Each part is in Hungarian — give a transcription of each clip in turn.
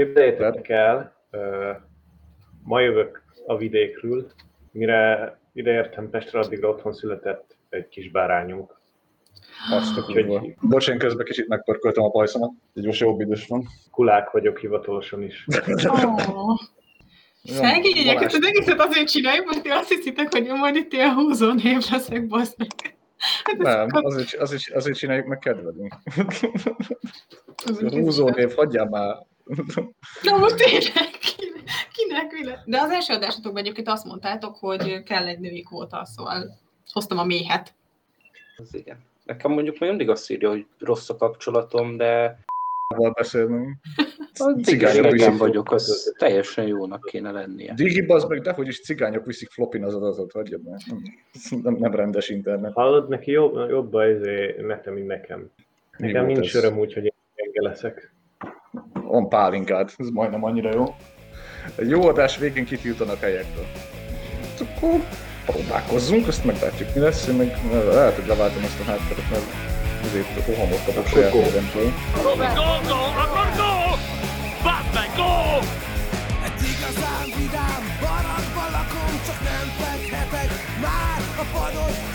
Képzeljétek el, ma jövök a vidékről, mire ideértem Pestre, addigra otthon született egy kis bárányunk. Azt a kurva. Bocs, én közben kicsit megpörköltem a pajszomat, így most jobb idős van. Kulák vagyok hivatalosan is. Oh. Szegények, ezt az egészet azért csináljuk, mert ti azt hiszitek, hogy majd itt ilyen húzó név leszek, basz meg. Hát nem, azért, azért, azért csináljuk, meg kedvelünk. Húzó név, hagyjál már. Na most tényleg, kinek, mi De az első adásatokban egyébként azt mondtátok, hogy kell egy női kvóta, szóval hoztam a méhet. Az igen. Nekem mondjuk még mindig azt írja, hogy rossz a kapcsolatom, de val beszélnünk. Cigányok nem vagyok, az teljesen jónak kéne lennie. Digi, az meg dehogy is cigányok viszik flopin az adatot, hagyjad meg. Nem, nem rendes internet. Hallod, neki jobb, jobb a izé, netem, mint nekem. Nekem nincs öröm úgy, hogy én leszek. Van pálinkád, ez majdnem annyira jó. Egy jó adás végén kitiltanak helyektől. Akkor próbálkozzunk, azt meglátjuk mi lesz, én meg lehet, hogy leváltom ezt a hátteret, mert ezért rohamot kapok saját magamtól. Go, go, go, go! Badd go! Egy igazán vidám barakban lakom, csak nem fekhetek már a padot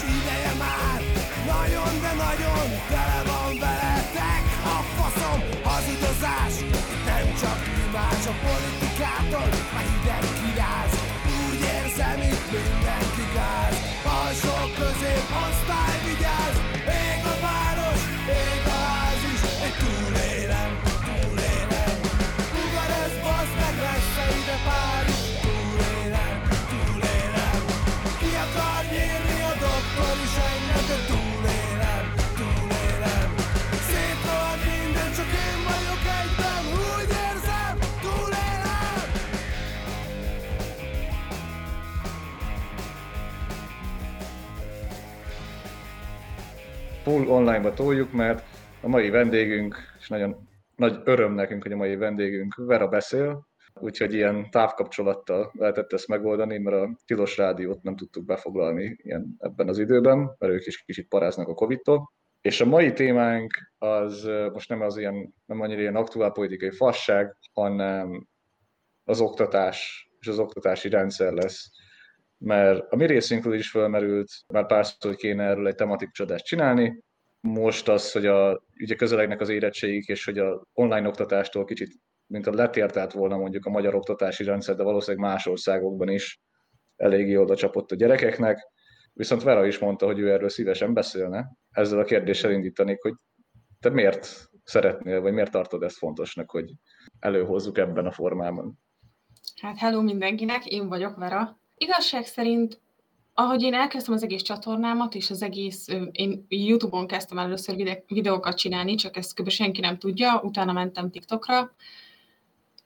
full online-ba toljuk, mert a mai vendégünk, és nagyon nagy öröm nekünk, hogy a mai vendégünk Vera beszél, úgyhogy ilyen távkapcsolattal lehetett ezt megoldani, mert a tilos rádiót nem tudtuk befoglalni ilyen ebben az időben, mert ők is kicsit paráznak a Covid-tól. És a mai témánk az most nem az ilyen, nem annyira ilyen aktuál politikai fasság, hanem az oktatás és az oktatási rendszer lesz. Mert a mi részünkről is felmerült, már párszor, hogy kéne erről egy tematikus adást csinálni. Most az, hogy a, ugye közelegnek az érettségik, és hogy a online oktatástól kicsit, mint a letértelt volna mondjuk a magyar oktatási rendszer, de valószínűleg más országokban is eléggé oda csapott a gyerekeknek. Viszont Vera is mondta, hogy ő erről szívesen beszélne. Ezzel a kérdéssel indítanék, hogy te miért szeretnél, vagy miért tartod ezt fontosnak, hogy előhozzuk ebben a formában? Hát hello mindenkinek, én vagyok Vera. Igazság szerint, ahogy én elkezdtem az egész csatornámat, és az egész, én YouTube-on kezdtem először vide- videókat csinálni, csak ezt kb. senki nem tudja, utána mentem TikTokra,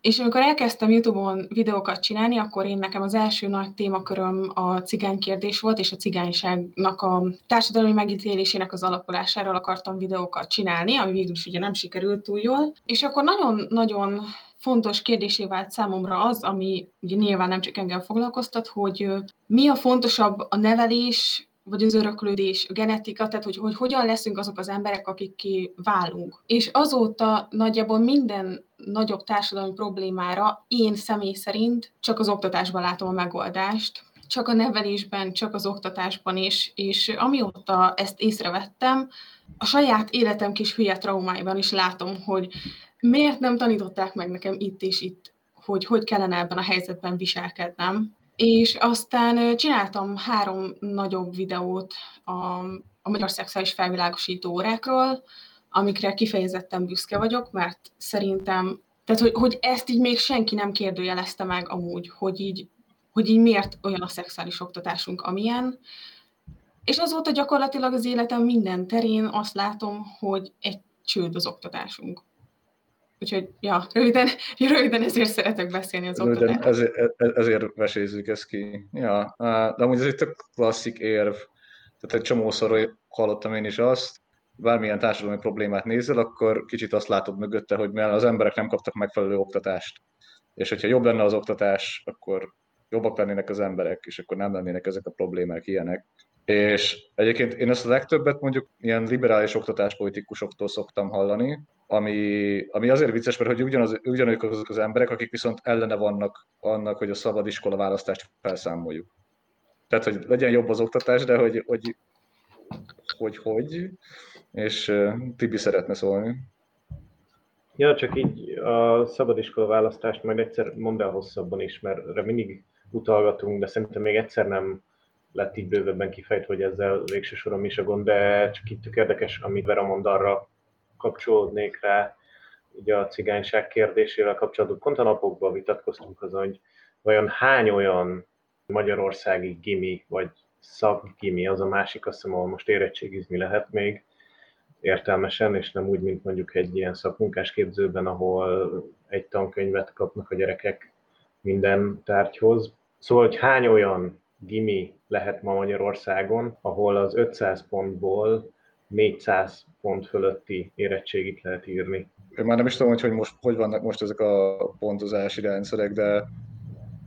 és amikor elkezdtem YouTube-on videókat csinálni, akkor én nekem az első nagy témaköröm a cigány kérdés volt, és a cigányságnak a társadalmi megítélésének az alakulásáról akartam videókat csinálni, ami végül is ugye nem sikerült túl jól. És akkor nagyon-nagyon fontos kérdésé vált számomra az, ami ugye nyilván nem csak engem foglalkoztat, hogy mi a fontosabb a nevelés, vagy az öröklődés, a genetika, tehát hogy, hogy hogyan leszünk azok az emberek, akik ki válunk. És azóta nagyjából minden nagyobb társadalmi problémára én személy szerint csak az oktatásban látom a megoldást, csak a nevelésben, csak az oktatásban is, és amióta ezt észrevettem, a saját életem kis hülye traumáiban is látom, hogy miért nem tanították meg nekem itt és itt, hogy hogy kellene ebben a helyzetben viselkednem. És aztán csináltam három nagyobb videót a, a magyar szexuális felvilágosító órákról, amikre kifejezetten büszke vagyok, mert szerintem, tehát hogy, hogy ezt így még senki nem kérdőjelezte meg amúgy, hogy így, hogy így miért olyan a szexuális oktatásunk, amilyen. És azóta gyakorlatilag az életem minden terén azt látom, hogy egy csőd az oktatásunk. Úgyhogy, ja, röviden, röviden ezért szeretek beszélni az röviden. Ezért, e- ezért vesézzük ezt ki. Ja, de amúgy ez egy tök klasszik érv. Tehát egy csomószor hallottam én is azt, bármilyen társadalmi problémát nézel, akkor kicsit azt látod mögötte, hogy mert az emberek nem kaptak megfelelő oktatást. És hogyha jobb lenne az oktatás, akkor jobbak lennének az emberek, és akkor nem lennének ezek a problémák ilyenek. És egyébként én ezt a legtöbbet mondjuk ilyen liberális oktatáspolitikusoktól szoktam hallani, ami, ami azért vicces, mert hogy ugyanaz, ugyanazok azok az emberek, akik viszont ellene vannak annak, hogy a szabad iskola választást felszámoljuk. Tehát, hogy legyen jobb az oktatás, de hogy hogy, hogy, hogy és Tibi szeretne szólni. Ja, csak így a szabadiskola választást majd egyszer mondd el hosszabban is, mert erre mindig utalgatunk, de szerintem még egyszer nem lett így bővebben kifejtve, hogy ezzel végső soron is a gond, de csak itt érdekes, amit Vera mond arra kapcsolódnék rá, ugye a cigányság kérdésével kapcsolatban. Pont a napokban vitatkoztunk azon, hogy vajon hány olyan magyarországi gimi, vagy szakgimi, az a másik, azt hiszem, ahol most érettségizni lehet még értelmesen, és nem úgy, mint mondjuk egy ilyen szakmunkás képzőben, ahol egy tankönyvet kapnak a gyerekek minden tárgyhoz. Szóval, hogy hány olyan gimi lehet ma Magyarországon, ahol az 500 pontból 400 pont fölötti érettségit lehet írni. Én már nem is tudom, hogy, most hogy vannak most ezek a pontozási rendszerek, de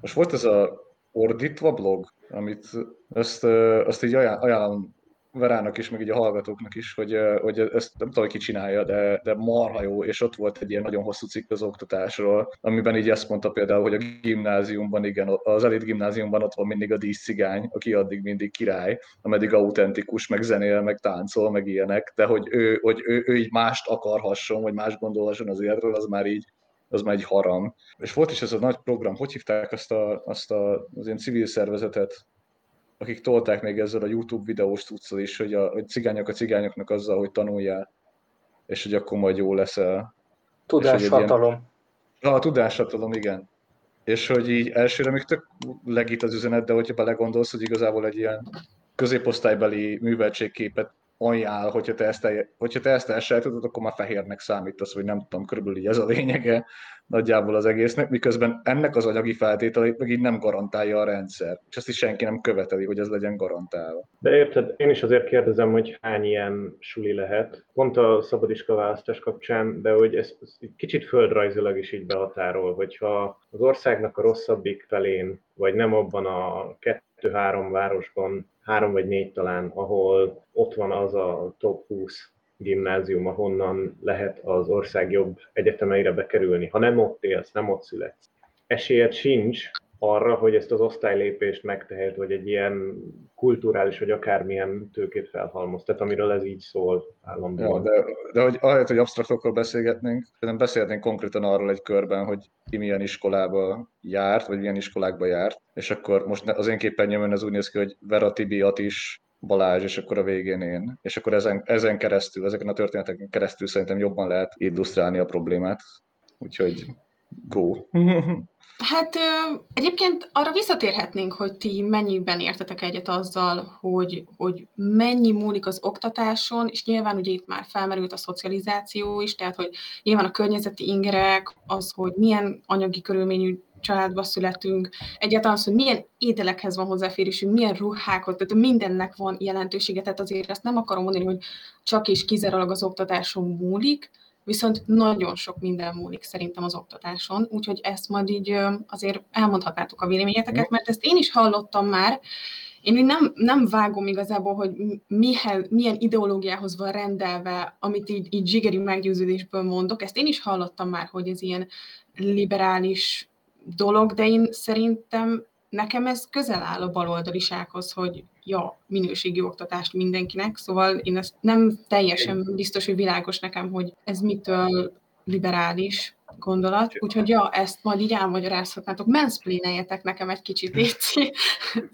most volt ez a ordítva blog, amit azt, azt így ajánlom Verának is, meg így a hallgatóknak is, hogy, hogy ezt nem tudom, ki csinálja, de, de marha jó, és ott volt egy ilyen nagyon hosszú cikk az oktatásról, amiben így ezt mondta például, hogy a gimnáziumban, igen, az elit gimnáziumban ott van mindig a díszcigány, aki addig mindig király, ameddig autentikus, meg zenél, meg táncol, meg ilyenek, de hogy ő, hogy ő, ő így mást akarhasson, vagy más gondolhasson az életről, az már így az már egy haram. És volt is ez a nagy program, hogy hívták azt, a, azt a, az ilyen civil szervezetet, akik tolták még ezzel a YouTube videós tudszal is, hogy a hogy cigányok a cigányoknak azzal, hogy tanuljál, és hogy akkor majd jó leszel. Tudáshatalom. Ilyen... A tudáshatalom, igen. És hogy így elsőre még tök legít az üzenet, de hogyha belegondolsz, hogy igazából egy ilyen középosztálybeli műveltségképet ajánl, hogyha te ezt, el, hogyha te ezt elsajátodod, akkor már fehérnek számítasz, vagy nem tudom, körülbelül így ez a lényege nagyjából az egésznek, miközben ennek az anyagi feltételeit meg így nem garantálja a rendszer, és ezt is senki nem követeli, hogy ez legyen garantálva. De érted, én is azért kérdezem, hogy hány ilyen suli lehet, pont a szabadiska választás kapcsán, de hogy ez, ez kicsit földrajzilag is így behatárol, hogyha az országnak a rosszabbik felén, vagy nem abban a kettő-három városban három vagy négy talán, ahol ott van az a top 20 gimnázium, ahonnan lehet az ország jobb egyetemeire bekerülni. Ha nem ott élsz, nem ott születsz. Esélyed sincs arra, hogy ezt az osztálylépést megtehet, vagy egy ilyen kulturális, vagy akármilyen tőkét felhalmoz, tehát amiről ez így szól állandóan. Ja, de, de hogy ahelyett, hogy absztraktokkal beszélgetnénk, nem beszélhetnénk konkrétan arról egy körben, hogy ki milyen iskolába járt, vagy milyen iskolákba járt, és akkor most az én képernyőmön ez úgy néz ki, hogy Vera Tibiat is Balázs, és akkor a végén én. És akkor ezen, ezen keresztül, ezeken a történeteken keresztül szerintem jobban lehet illusztrálni a problémát. Úgyhogy go. Hát egyébként arra visszatérhetnénk, hogy ti mennyiben értetek egyet azzal, hogy, hogy mennyi múlik az oktatáson, és nyilván ugye itt már felmerült a szocializáció is, tehát hogy nyilván a környezeti ingerek, az, hogy milyen anyagi körülményű családba születünk, egyáltalán az, hogy milyen ételekhez van hozzáférésünk, milyen ruhákhoz, tehát mindennek van jelentősége, tehát azért ezt nem akarom mondani, hogy csak és kizárólag az oktatáson múlik, viszont nagyon sok minden múlik szerintem az oktatáson, úgyhogy ezt majd így azért elmondhatnátok a véleményeteket, mert ezt én is hallottam már, én nem, nem vágom igazából, hogy mihez, milyen ideológiához van rendelve, amit így, így zsigeri meggyőződésből mondok. Ezt én is hallottam már, hogy ez ilyen liberális dolog, de én szerintem nekem ez közel áll a baloldalisághoz, hogy ja, minőségi oktatást mindenkinek, szóval én ezt nem teljesen biztos, hogy világos nekem, hogy ez mitől liberális gondolat, úgyhogy ja, ezt majd így elmagyarázhatnátok. Mansplaineljetek nekem egy kicsit, Léci.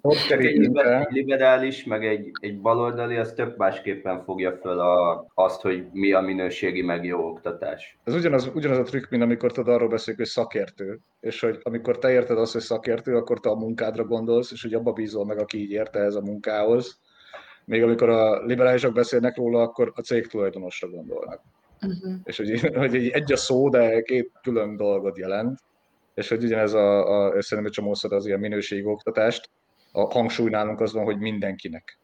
Egy liberális, meg egy, egy baloldali, az tök másképpen fogja fel a, azt, hogy mi a minőségi, meg jó oktatás. Ez ugyanaz, ugyanaz a trükk, mint amikor tudod arról beszélünk, hogy szakértő, és hogy amikor te érted azt, hogy szakértő, akkor te a munkádra gondolsz, és hogy abba bízol meg, aki így érte ez a munkához. Még amikor a liberálisok beszélnek róla, akkor a cég tulajdonosra gondolnak. Uh-huh. És hogy, hogy egy a szó, de két külön dolgot jelent, és hogy ugyanez a, a szerintem egy csomószor az ilyen minőségi oktatást, a hangsúly nálunk az van, hogy mindenkinek.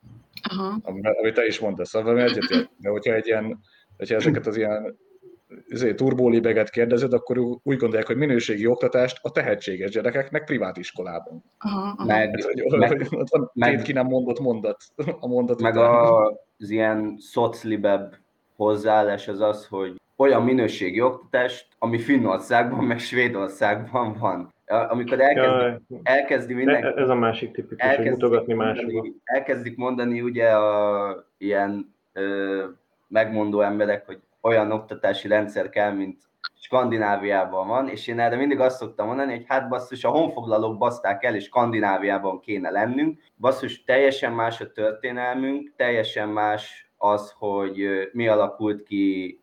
Uh-huh. Amit te is mondasz, szóval egyetért. De hogyha egy ilyen, hogyha ezeket az ilyen izé, turbólibeget kérdezed, akkor úgy gondolják, hogy minőségi oktatást a tehetséges gyerekeknek privát iskolában. Aha, aha. Meg, Hát, hogy, meg, hogy ott van meg- két ki nem mondott mondat a mondat meg után. a, az ilyen szoclibebb hozzáállás az az, hogy olyan minőségi oktatást, ami Finnországban, meg Svédországban van. Amikor elkezdi, elkezdi mindenki ez a másik tipikus, hogy elkezdik mutogatni másba. mondani, elkezdik mondani ugye a ilyen ö, megmondó emberek, hogy olyan oktatási rendszer kell, mint Skandináviában van, és én erre mindig azt szoktam mondani, hogy hát basszus, a honfoglalók baszták el, és Skandináviában kéne lennünk. Basszus, teljesen más a történelmünk, teljesen más az, hogy mi alakult ki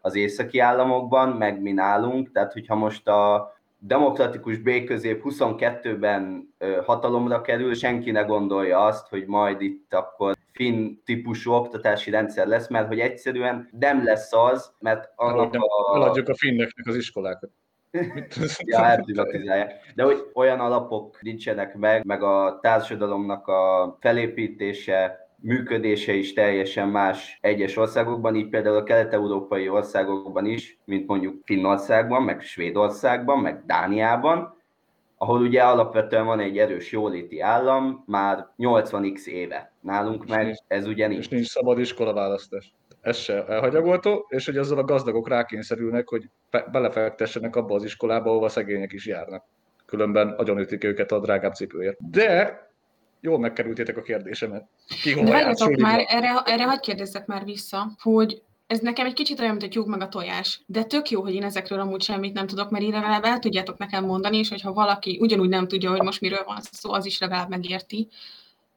az északi államokban, meg mi nálunk. Tehát, hogyha most a demokratikus béközép 22-ben ö, hatalomra kerül, senki ne gondolja azt, hogy majd itt akkor finn típusú oktatási rendszer lesz, mert hogy egyszerűen nem lesz az, mert annak a... Eladjuk a finneknek az iskolákat. Ja, elprivatizálják. De hogy olyan alapok nincsenek meg, meg a társadalomnak a felépítése, működése is teljesen más egyes országokban, így például a kelet-európai országokban is, mint mondjuk Finnországban, meg Svédországban, meg Dániában, ahol ugye alapvetően van egy erős jóléti állam már 80x éve. Nálunk meg ez ugye és nincs. nincs szabad iskolaválasztás. Ez se elhagyagoltó, és hogy ezzel a gazdagok rákényszerülnek, hogy be- belefektessenek abba az iskolába, ahova szegények is járnak. Különben agyonütik őket a drágább cipőért. De jól megkerültétek a kérdésemet. Ki hova jár már, erre, erre hagyd kérdezzek már vissza, hogy ez nekem egy kicsit olyan, mint a tyúk meg a tojás. De tök jó, hogy én ezekről amúgy semmit nem tudok, mert így legalább el tudjátok nekem mondani, és hogyha valaki ugyanúgy nem tudja, hogy most miről van szó, az is legalább megérti,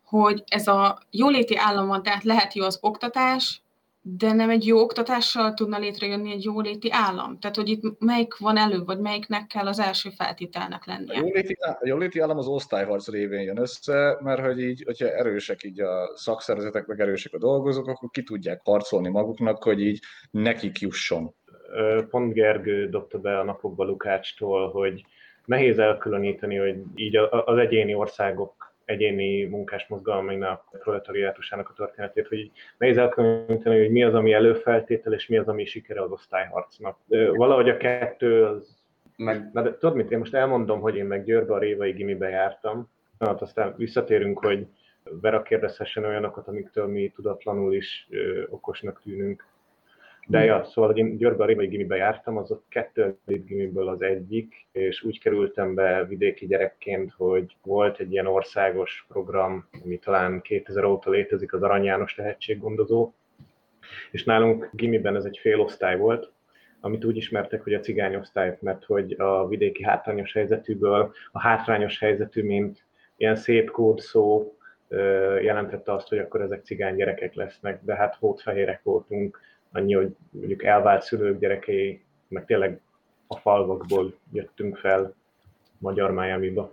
hogy ez a jóléti állam van, tehát lehet jó az oktatás, de nem egy jó oktatással tudna létrejönni egy jóléti állam. Tehát, hogy itt melyik van előbb, vagy melyiknek kell az első feltételnek A lennie. jóléti, a jóléti állam az osztályharc révén jön össze, mert hogy így, hogyha erősek így a szakszervezetek, meg erősek a dolgozók, akkor ki tudják harcolni maguknak, hogy így nekik jusson. Pont Gergő dobta be a napokba Lukácstól, hogy nehéz elkülöníteni, hogy így a- az egyéni országok egyéni munkásmozgalmainak, a proletariátusának a történetét, hogy így nehéz elkülöníteni, hogy mi az, ami előfeltétel, és mi az, ami sikere az osztályharcnak. Valahogy a kettő az Meg Na de tudod mit, én most elmondom, hogy én meg Győrbe a Révai gimibe jártam, hát aztán visszatérünk, hogy Vera kérdezhessen olyanokat, amiktől mi tudatlanul is ö, okosnak tűnünk. De ja, szóval, hogy én Győrbe a Révai gimibe jártam, az ott kettő gimiből az egyik, és úgy kerültem be vidéki gyerekként, hogy volt egy ilyen országos program, ami talán 2000 óta létezik, az Arany János tehetséggondozó, és nálunk gimiben ez egy félosztály volt, amit úgy ismertek, hogy a cigányosztályt, mert hogy a vidéki hátrányos helyzetűből a hátrányos helyzetű, mint ilyen szép kódszó jelentette azt, hogy akkor ezek cigány gyerekek lesznek, de hát hótfehérek voltunk, annyi, hogy mondjuk elvált szülők gyerekei, meg tényleg a falvakból jöttünk fel magyar Miami-ba.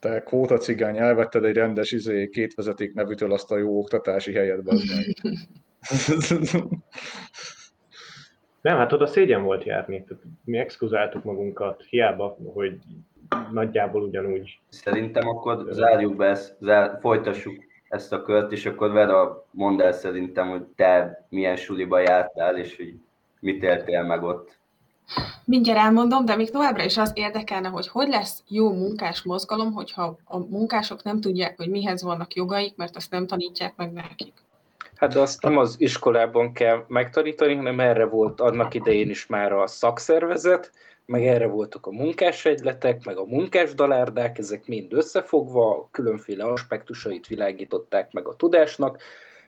Te kvóta cigány, elvetted egy rendes izé, két vezeték nevűtől azt a jó oktatási helyet, meg. Nem, hát oda szégyen volt járni. Tehát mi exkluzáltuk magunkat, hiába, hogy nagyjából ugyanúgy. szerintem akkor zárjuk be ezt, zár, folytassuk ezt a kört, és akkor Vera, mondd el szerintem, hogy te milyen suliba jártál, és hogy mit éltél meg ott. Mindjárt elmondom, de még továbbra is az érdekelne, hogy hogy lesz jó munkás mozgalom, hogyha a munkások nem tudják, hogy mihez vannak jogaik, mert azt nem tanítják meg nekik. Hát azt nem az iskolában kell megtanítani, hanem erre volt annak idején is már a szakszervezet, meg erre voltak a munkásegyletek, meg a munkásdalárdák, ezek mind összefogva, különféle aspektusait világították meg a tudásnak,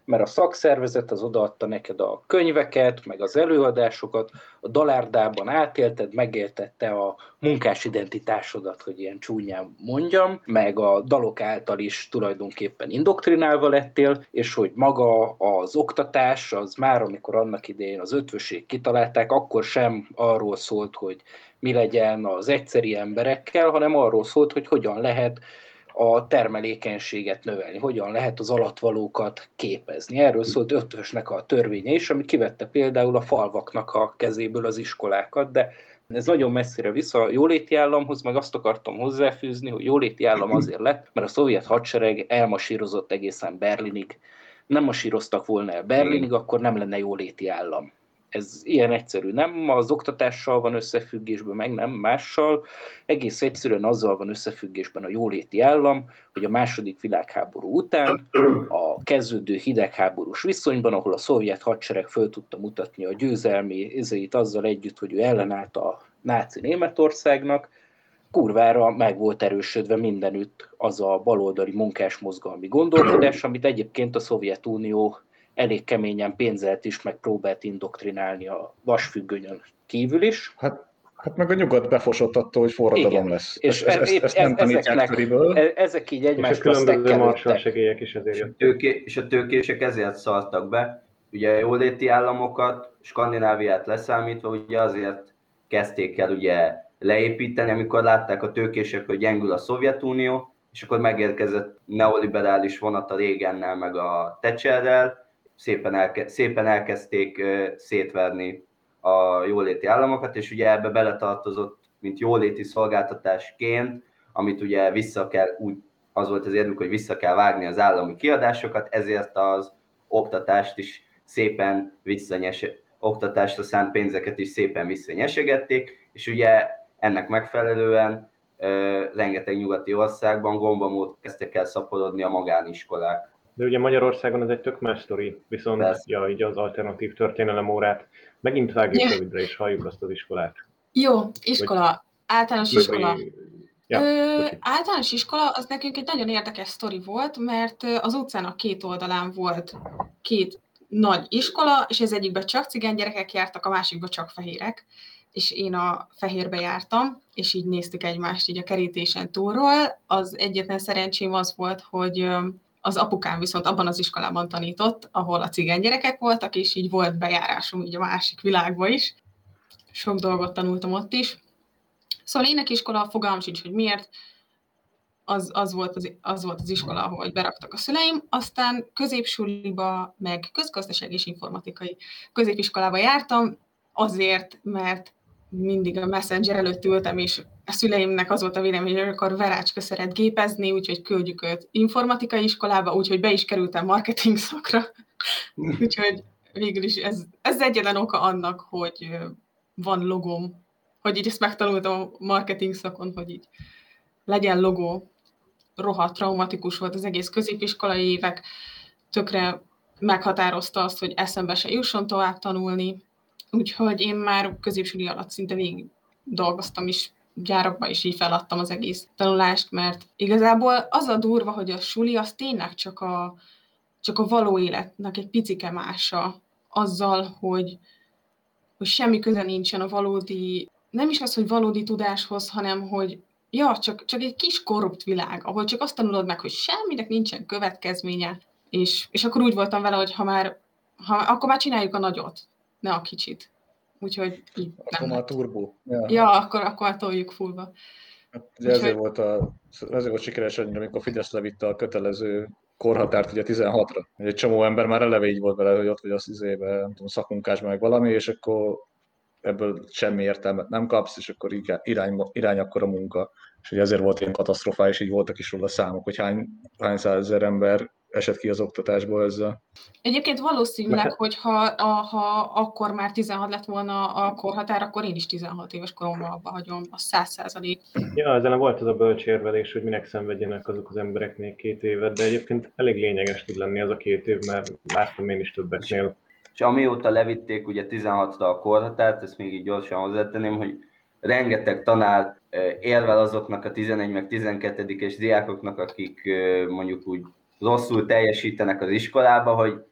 mert a szakszervezet az odaadta neked a könyveket, meg az előadásokat, a dalárdában átélted, megéltette a munkás identitásodat, hogy ilyen csúnyán mondjam, meg a dalok által is tulajdonképpen indoktrinálva lettél, és hogy maga az oktatás, az már amikor annak idején az ötvöség kitalálták, akkor sem arról szólt, hogy mi legyen az egyszeri emberekkel, hanem arról szólt, hogy hogyan lehet a termelékenységet növelni, hogyan lehet az alatvalókat képezni. Erről szólt ötvösnek a törvénye is, ami kivette például a falvaknak a kezéből az iskolákat, de ez nagyon messzire vissza a jóléti államhoz, meg azt akartam hozzáfűzni, hogy jóléti állam azért lett, mert a szovjet hadsereg elmasírozott egészen Berlinig. Nem masíroztak volna el Berlinig, akkor nem lenne jóléti állam. Ez ilyen egyszerű. Nem az oktatással van összefüggésben, meg nem mással, egész egyszerűen azzal van összefüggésben a jóléti állam, hogy a második világháború után a kezdődő hidegháborús viszonyban, ahol a szovjet hadsereg föl tudta mutatni a győzelmi izeit azzal együtt, hogy ő ellenállt a náci Németországnak, kurvára meg volt erősödve mindenütt az a baloldali munkásmozgalmi gondolkodás, amit egyébként a Szovjetunió elég keményen pénzelt is, meg próbált indoktrinálni a vasfüggönyön kívül is. Hát, hát meg a nyugat befosott attól, hogy forradalom Igen. lesz. És ezt, ezt, ezt nem tanítják körülbelül. E- ezek így egymásra És a különböző marsal segélyek is ezért és a, tőké, és a tőkések ezért szaltak be. Ugye a jóléti államokat, Skandináviát leszámítva, ugye azért kezdték el ugye leépíteni, amikor látták a tőkések, hogy gyengül a Szovjetunió, és akkor megérkezett neoliberális vonat a Régennel, meg a Thatcherrel, szépen, elke, szépen elkezdték szétverni a jóléti államokat, és ugye ebbe beletartozott, mint jóléti szolgáltatásként, amit ugye vissza kell, úgy, az volt az érdük, hogy vissza kell vágni az állami kiadásokat, ezért az oktatást is szépen visszanyes, oktatásra szánt pénzeket is szépen visszanyesegették, és ugye ennek megfelelően rengeteg nyugati országban gombamód kezdtek el szaporodni a magániskolák. De ugye Magyarországon ez egy tök más sztori, viszont ja, így az alternatív történelem órát megint vágjuk rövidre, és halljuk azt az iskolát. Jó, iskola, Vagy... általános iskola. Ja, Ö, általános iskola az nekünk egy nagyon érdekes sztori volt, mert az utcának két oldalán volt két nagy iskola, és az egyikben csak cigány gyerekek jártak, a másikban csak fehérek és én a fehérbe jártam, és így néztük egymást így a kerítésen túlról. Az egyetlen szerencsém az volt, hogy az apukám viszont abban az iskolában tanított, ahol a cigány gyerekek voltak, és így volt bejárásom így a másik világba is. Sok dolgot tanultam ott is. Szóval énekiskola, fogalmam sincs, hogy miért, az, az, volt az, az volt az iskola, ahol beraktak a szüleim, aztán középsuliba, meg közgazdaság és informatikai középiskolába jártam, azért, mert mindig a Messenger előtt ültem, és a szüleimnek az volt a vélemény, hogy akkor Verácska szeret gépezni, úgyhogy küldjük őt informatikai iskolába, úgyhogy be is kerültem marketing szakra. úgyhogy végül is ez, ez egyetlen oka annak, hogy van logom, hogy így ezt megtanultam a marketing szakon, hogy így legyen logó. Rohadt traumatikus volt az egész középiskolai évek, tökre meghatározta azt, hogy eszembe se jusson tovább tanulni, Úgyhogy én már középsúli alatt szinte végig dolgoztam is gyárakba, és így feladtam az egész tanulást, mert igazából az a durva, hogy a suli az tényleg csak a, csak a való életnek egy picike mása azzal, hogy, hogy semmi köze nincsen a valódi, nem is az, hogy valódi tudáshoz, hanem hogy ja, csak, csak egy kis korrupt világ, ahol csak azt tanulod meg, hogy semminek nincsen következménye, és, és akkor úgy voltam vele, hogy ha már, ha, akkor már csináljuk a nagyot ne a kicsit. Úgyhogy így Akkor nem már turbo. Ja. ja, akkor, akkor már toljuk fullba. Hát, ugye Úgyhogy... ezért, volt a, ezért volt sikeres, amikor Fidesz levitte a kötelező korhatárt ugye 16-ra. Egy csomó ember már eleve így volt vele, hogy ott vagy az izébe, nem tudom, szakmunkás meg valami, és akkor ebből semmi értelmet nem kapsz, és akkor irány, irány akkor a munka. És ugye ezért volt ilyen katasztrofális, így voltak is róla számok, hogy hány, hány százezer ember esett ki az oktatásból ezzel. Egyébként valószínűleg, Mert... hogy ha, a, ha akkor már 16 lett volna a korhatár, akkor én is 16 éves koromban abba hagyom, a 100 százalék. Ja, ezen volt az a bölcsérvelés, hogy minek szenvedjenek azok az emberek még két évet, de egyébként elég lényeges tud lenni az a két év, mert láttam én is többeknél. És amióta levitték ugye 16-ra a korhatárt, ezt még így gyorsan hozzátenném, hogy rengeteg tanár élvel azoknak a 11 meg 12-es diákoknak, akik mondjuk úgy rosszul teljesítenek az iskolába, hogy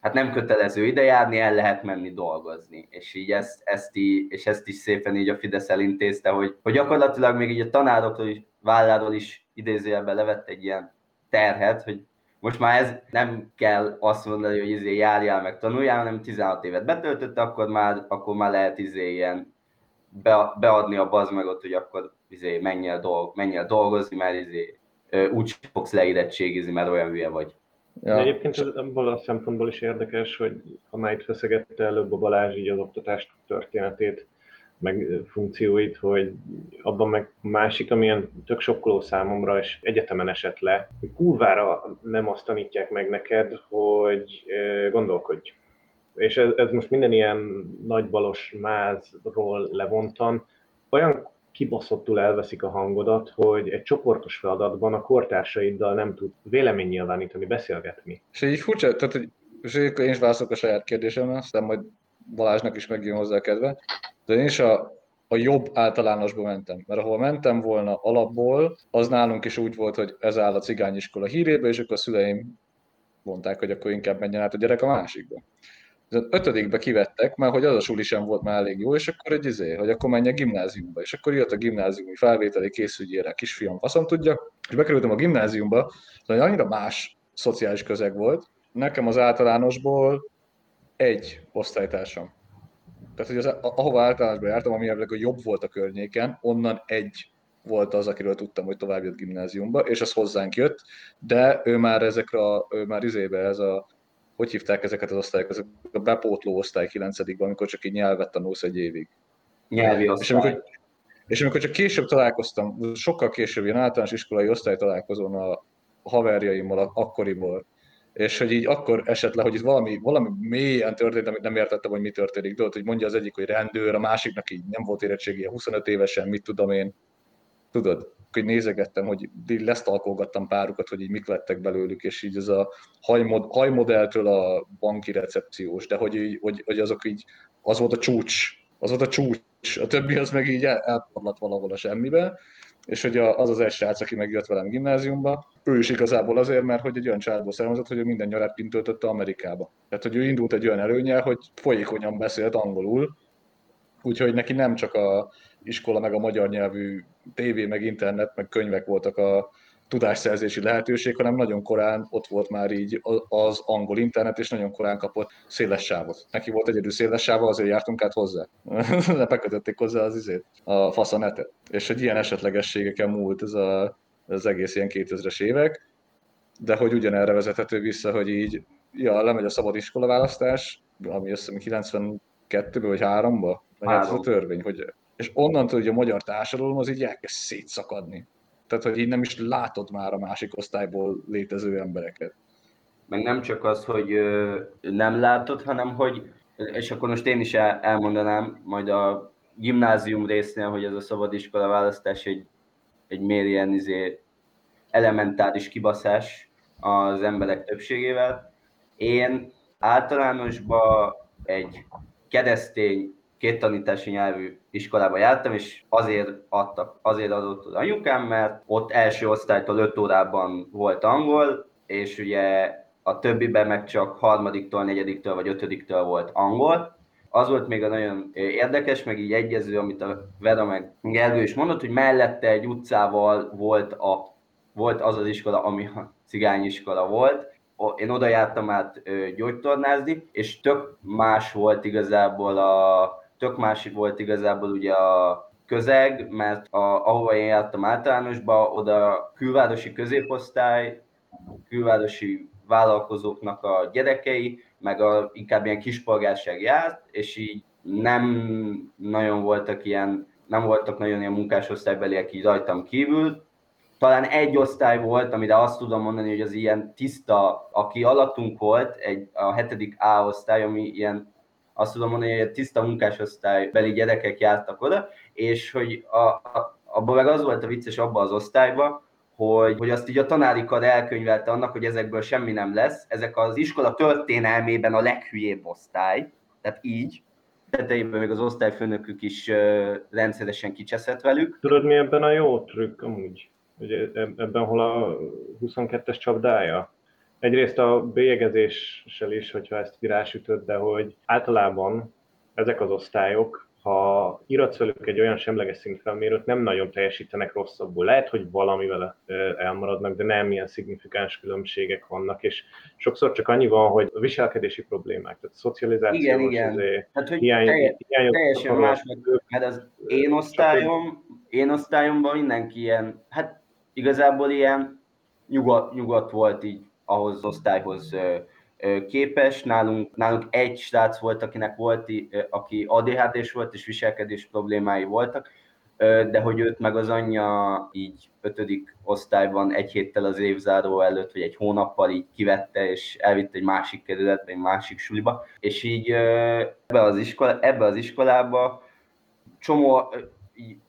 hát nem kötelező ide járni, el lehet menni dolgozni. És így ezt, ezt, így, és ezt is szépen így a Fidesz elintézte, hogy, hogy gyakorlatilag még így a tanárokról is, válláról is idézőjelben levett egy ilyen terhet, hogy most már ez nem kell azt mondani, hogy izé járjál meg tanuljál, hanem 16 évet betöltötte, akkor már, akkor már lehet izé ilyen be, beadni a bazmegot, hogy akkor izé menjél, dolg, menjél dolgozni, mert izé úgy fogsz leérettségizni, mert olyan hülye vagy. Ja. De egyébként ez abból a szempontból is érdekes, hogy amelyet feszegette előbb a Balázs így az oktatás történetét, meg funkcióit, hogy abban meg másik, amilyen tök sokkoló számomra, és egyetemen esett le, hogy kurvára nem azt tanítják meg neked, hogy gondolkodj. és ez, ez most minden ilyen nagybalos mázról levontan, olyan kibaszottul elveszik a hangodat, hogy egy csoportos feladatban a kortársaiddal nem tud vélemény nyilvánítani, beszélgetni. És így furcsa, tehát hogy és én is válaszolok a saját kérdésemre, aztán majd Balázsnak is megjön hozzá a kedve. De én is a, a jobb általánosba mentem. Mert ahol mentem volna alapból, az nálunk is úgy volt, hogy ez áll a cigányiskola hírébe, és akkor a szüleim mondták, hogy akkor inkább menjen át a gyerek a másikba. Az ötödikbe kivettek, mert hogy az a suli sem volt már elég jó, és akkor egy izé, hogy akkor menjek gimnáziumba. És akkor jött a gimnáziumi felvételi készügyére, kisfiam, faszom tudja, és bekerültem a gimnáziumba, de annyira más szociális közeg volt, nekem az általánosból egy osztálytársam. Tehát, hogy az, ahova általánosban jártam, ami a jobb volt a környéken, onnan egy volt az, akiről tudtam, hogy tovább jött gimnáziumba, és az hozzánk jött, de ő már ezekre, a, ő már izébe ez a, hogy hívták ezeket az osztályokat, ezek a bepótló osztály 9 amikor csak így nyelvet tanulsz egy évig. Nyelvi osztály. És amikor, és amikor csak később találkoztam, sokkal később, ilyen általános iskolai osztály találkozón a haverjaimmal, akkoriból, és hogy így akkor esett le, hogy itt valami, valami mélyen történt, amit nem értettem, hogy mi történik. Tudod, hogy mondja az egyik, hogy rendőr, a másiknak így nem volt érettségi, 25 évesen, mit tudom én. Tudod, hogy nézegettem, hogy lesztalkolgattam párukat, hogy így mik lettek belőlük, és így ez a hajmod, hajmodelltől a banki recepciós, de hogy, így, hogy, hogy azok így, az volt a csúcs, az volt a csúcs, a többi az meg így el, elporlat valahol a semmibe, és hogy az az egy srác, aki megjött velem gimnáziumba, ő is igazából azért, mert hogy egy olyan családból származott, hogy ő minden nyarát kint töltötte Amerikába. Tehát, hogy ő indult egy olyan előnyel, hogy folyékonyan beszélt angolul, úgyhogy neki nem csak a iskola, meg a magyar nyelvű tévé, meg internet, meg könyvek voltak a tudásszerzési lehetőség, hanem nagyon korán ott volt már így az angol internet, és nagyon korán kapott széles sávot. Neki volt egyedül széles sáva, azért jártunk át hozzá. Bekötötték hozzá az izét, a faszanetet. És hogy ilyen esetlegességeken múlt ez a, az egész ilyen 2000-es évek, de hogy ugyanerre vezethető vissza, hogy így, ja, lemegy a szabad iskola választás, ami azt hiszem 92-ből vagy 3-ba, ez a törvény, hogy és onnantól, hogy a magyar társadalom az így elkezd szétszakadni. Tehát, hogy így nem is látod már a másik osztályból létező embereket. Meg nem csak az, hogy nem látod, hanem hogy, és akkor most én is elmondanám, majd a gimnázium résznél, hogy ez a szabadiskola választás egy, egy ilyen izé, elementáris kibaszás az emberek többségével. Én általánosban egy keresztény két tanítási nyelvű iskolába jártam, és azért, adtak, azért adott az anyukám, mert ott első osztálytól öt órában volt angol, és ugye a többiben meg csak harmadiktól, negyediktől vagy ötödiktől volt angol. Az volt még a nagyon érdekes, meg így egyező, amit a Vera meg Gergő is mondott, hogy mellette egy utcával volt, a, volt az az iskola, ami a cigányiskola volt, én oda jártam át gyógytornázni, és tök más volt igazából a, tök másik volt igazából ugye a közeg, mert a, ahova én jártam általánosba, oda külvárosi középosztály, külvárosi vállalkozóknak a gyerekei, meg a, inkább ilyen kispolgárság járt, és így nem nagyon voltak ilyen, nem voltak nagyon ilyen munkásosztálybeliek így rajtam kívül. Talán egy osztály volt, amire azt tudom mondani, hogy az ilyen tiszta, aki alattunk volt, egy, a hetedik A osztály, ami ilyen azt tudom mondani, hogy tiszta munkásosztálybeli gyerekek jártak oda, és hogy a, a, abban meg az volt a vicces abban az osztályban, hogy, hogy azt így a tanári kar elkönyvelte annak, hogy ezekből semmi nem lesz. Ezek az iskola történelmében a leghülyébb osztály, tehát így, tetejében még az osztályfőnökük is uh, rendszeresen kicseszett velük. Tudod, mi ebben a jó trükk amúgy? Ugye ebben hol a 22-es csapdája? Egyrészt a bélyegezéssel is, hogyha ezt virásütöd, de hogy általában ezek az osztályok, ha iratsz velük egy olyan semleges szintfelmérőt, nem nagyon teljesítenek rosszabbul. Lehet, hogy valamivel elmaradnak, de nem ilyen szignifikáns különbségek vannak, és sokszor csak annyi van, hogy a viselkedési problémák, tehát a szocializációs igen, igen. Azért, hát, hogy hiány, telje, hiány teljesen más, mert az én osztályom, én osztályomban mindenki ilyen, hát igazából ilyen nyugodt, nyugodt volt így ahhoz osztályhoz képes. Nálunk, nálunk egy srác volt, akinek volt, aki ADHD-s volt, és viselkedés problémái voltak. de hogy őt meg az anyja így ötödik osztályban egy héttel az évzáró előtt, vagy egy hónappal így kivette, és elvitte egy másik kerületbe, egy másik suliba, és így ebbe az, iskola, ebbe az iskolába csomó,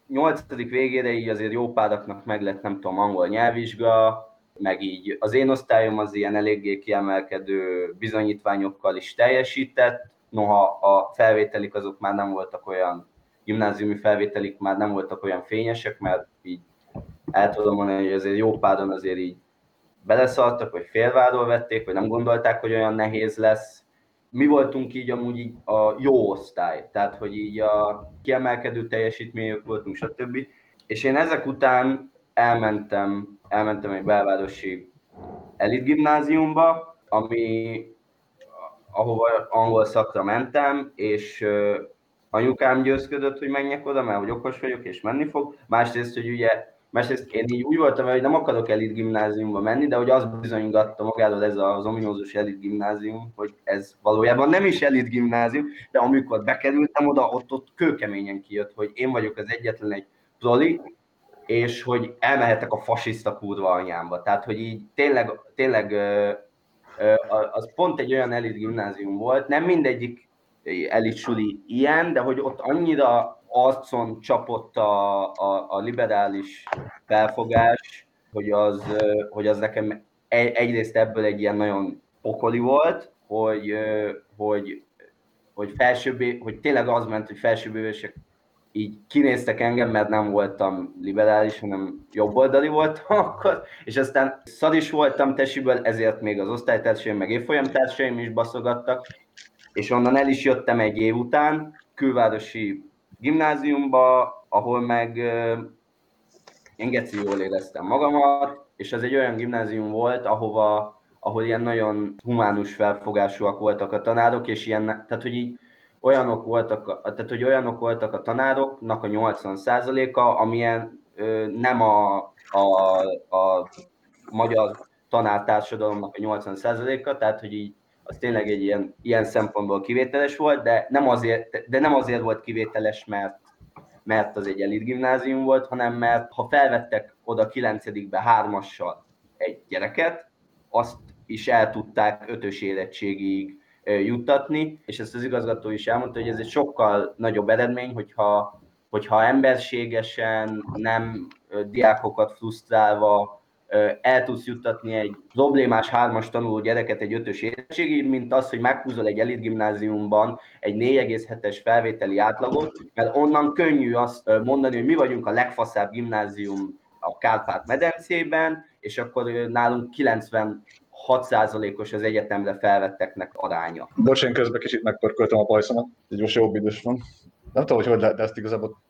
nyolcadik végére így azért jó páraknak meg lett, nem tudom, angol nyelvvizsga, meg így az én osztályom az ilyen eléggé kiemelkedő bizonyítványokkal is teljesített, noha a felvételik azok már nem voltak olyan, gimnáziumi felvételik már nem voltak olyan fényesek, mert így el tudom mondani, hogy azért jó páron azért így beleszaltak, vagy félváról vették, vagy nem gondolták, hogy olyan nehéz lesz. Mi voltunk így amúgy így a jó osztály, tehát hogy így a kiemelkedő teljesítmények voltunk, stb. És én ezek után elmentem, elmentem egy belvárosi elit gimnáziumba, ami ahova angol szakra mentem, és anyukám győzködött, hogy menjek oda, mert hogy okos vagyok, és menni fog. Másrészt, hogy ugye Másrészt én így úgy voltam, hogy nem akarok elit gimnáziumba menni, de hogy az bizonygatta magáról ez az ominózus elit gimnázium, hogy ez valójában nem is elit gimnázium, de amikor bekerültem oda, ott, ott kőkeményen kijött, hogy én vagyok az egyetlen egy proli, és hogy elmehetek a fasiszta kurva anyámba. Tehát, hogy így tényleg, tényleg az pont egy olyan elit gimnázium volt, nem mindegyik elit suli ilyen, de hogy ott annyira arcon csapott a, a, a liberális felfogás, hogy az, hogy az nekem egyrészt ebből egy ilyen nagyon pokoli volt, hogy, hogy, hogy felsőbb, hogy tényleg az ment, hogy felsőbbévesek így kinéztek engem, mert nem voltam liberális, hanem jobboldali voltam akkor, és aztán szad is voltam tesiből, ezért még az osztálytársaim, meg évfolyamtársaim is baszogattak, és onnan el is jöttem egy év után, külvárosi gimnáziumba, ahol meg én geci jól éreztem magamat, és ez egy olyan gimnázium volt, ahova, ahol ilyen nagyon humánus felfogásúak voltak a tanárok, és ilyen, tehát hogy így olyanok voltak, tehát hogy olyanok voltak a tanároknak a 80%-a, amilyen ö, nem a, a, a magyar tanártársadalomnak a 80%-a, tehát hogy így az tényleg egy ilyen, ilyen szempontból kivételes volt, de nem azért, de nem azért volt kivételes, mert, mert az egy elit gimnázium volt, hanem mert ha felvettek oda 9-be hármassal egy gyereket, azt is el tudták ötös érettségig juttatni, és ezt az igazgató is elmondta, hogy ez egy sokkal nagyobb eredmény, hogyha, hogyha emberségesen, nem diákokat frusztrálva, el tudsz juttatni egy problémás hármas tanuló gyereket egy ötös érettségig, mint az, hogy meghúzol egy elit gimnáziumban egy 4,7-es felvételi átlagot, mert onnan könnyű azt mondani, hogy mi vagyunk a legfaszább gimnázium a Kárpát-medencében, és akkor nálunk 90 6%-os az egyetemre felvetteknek aránya. Bocs, én közben kicsit megpörköltem a pajszomat, így most jobb idős van. Nem tudom, hogy hogy lehet ezt igazából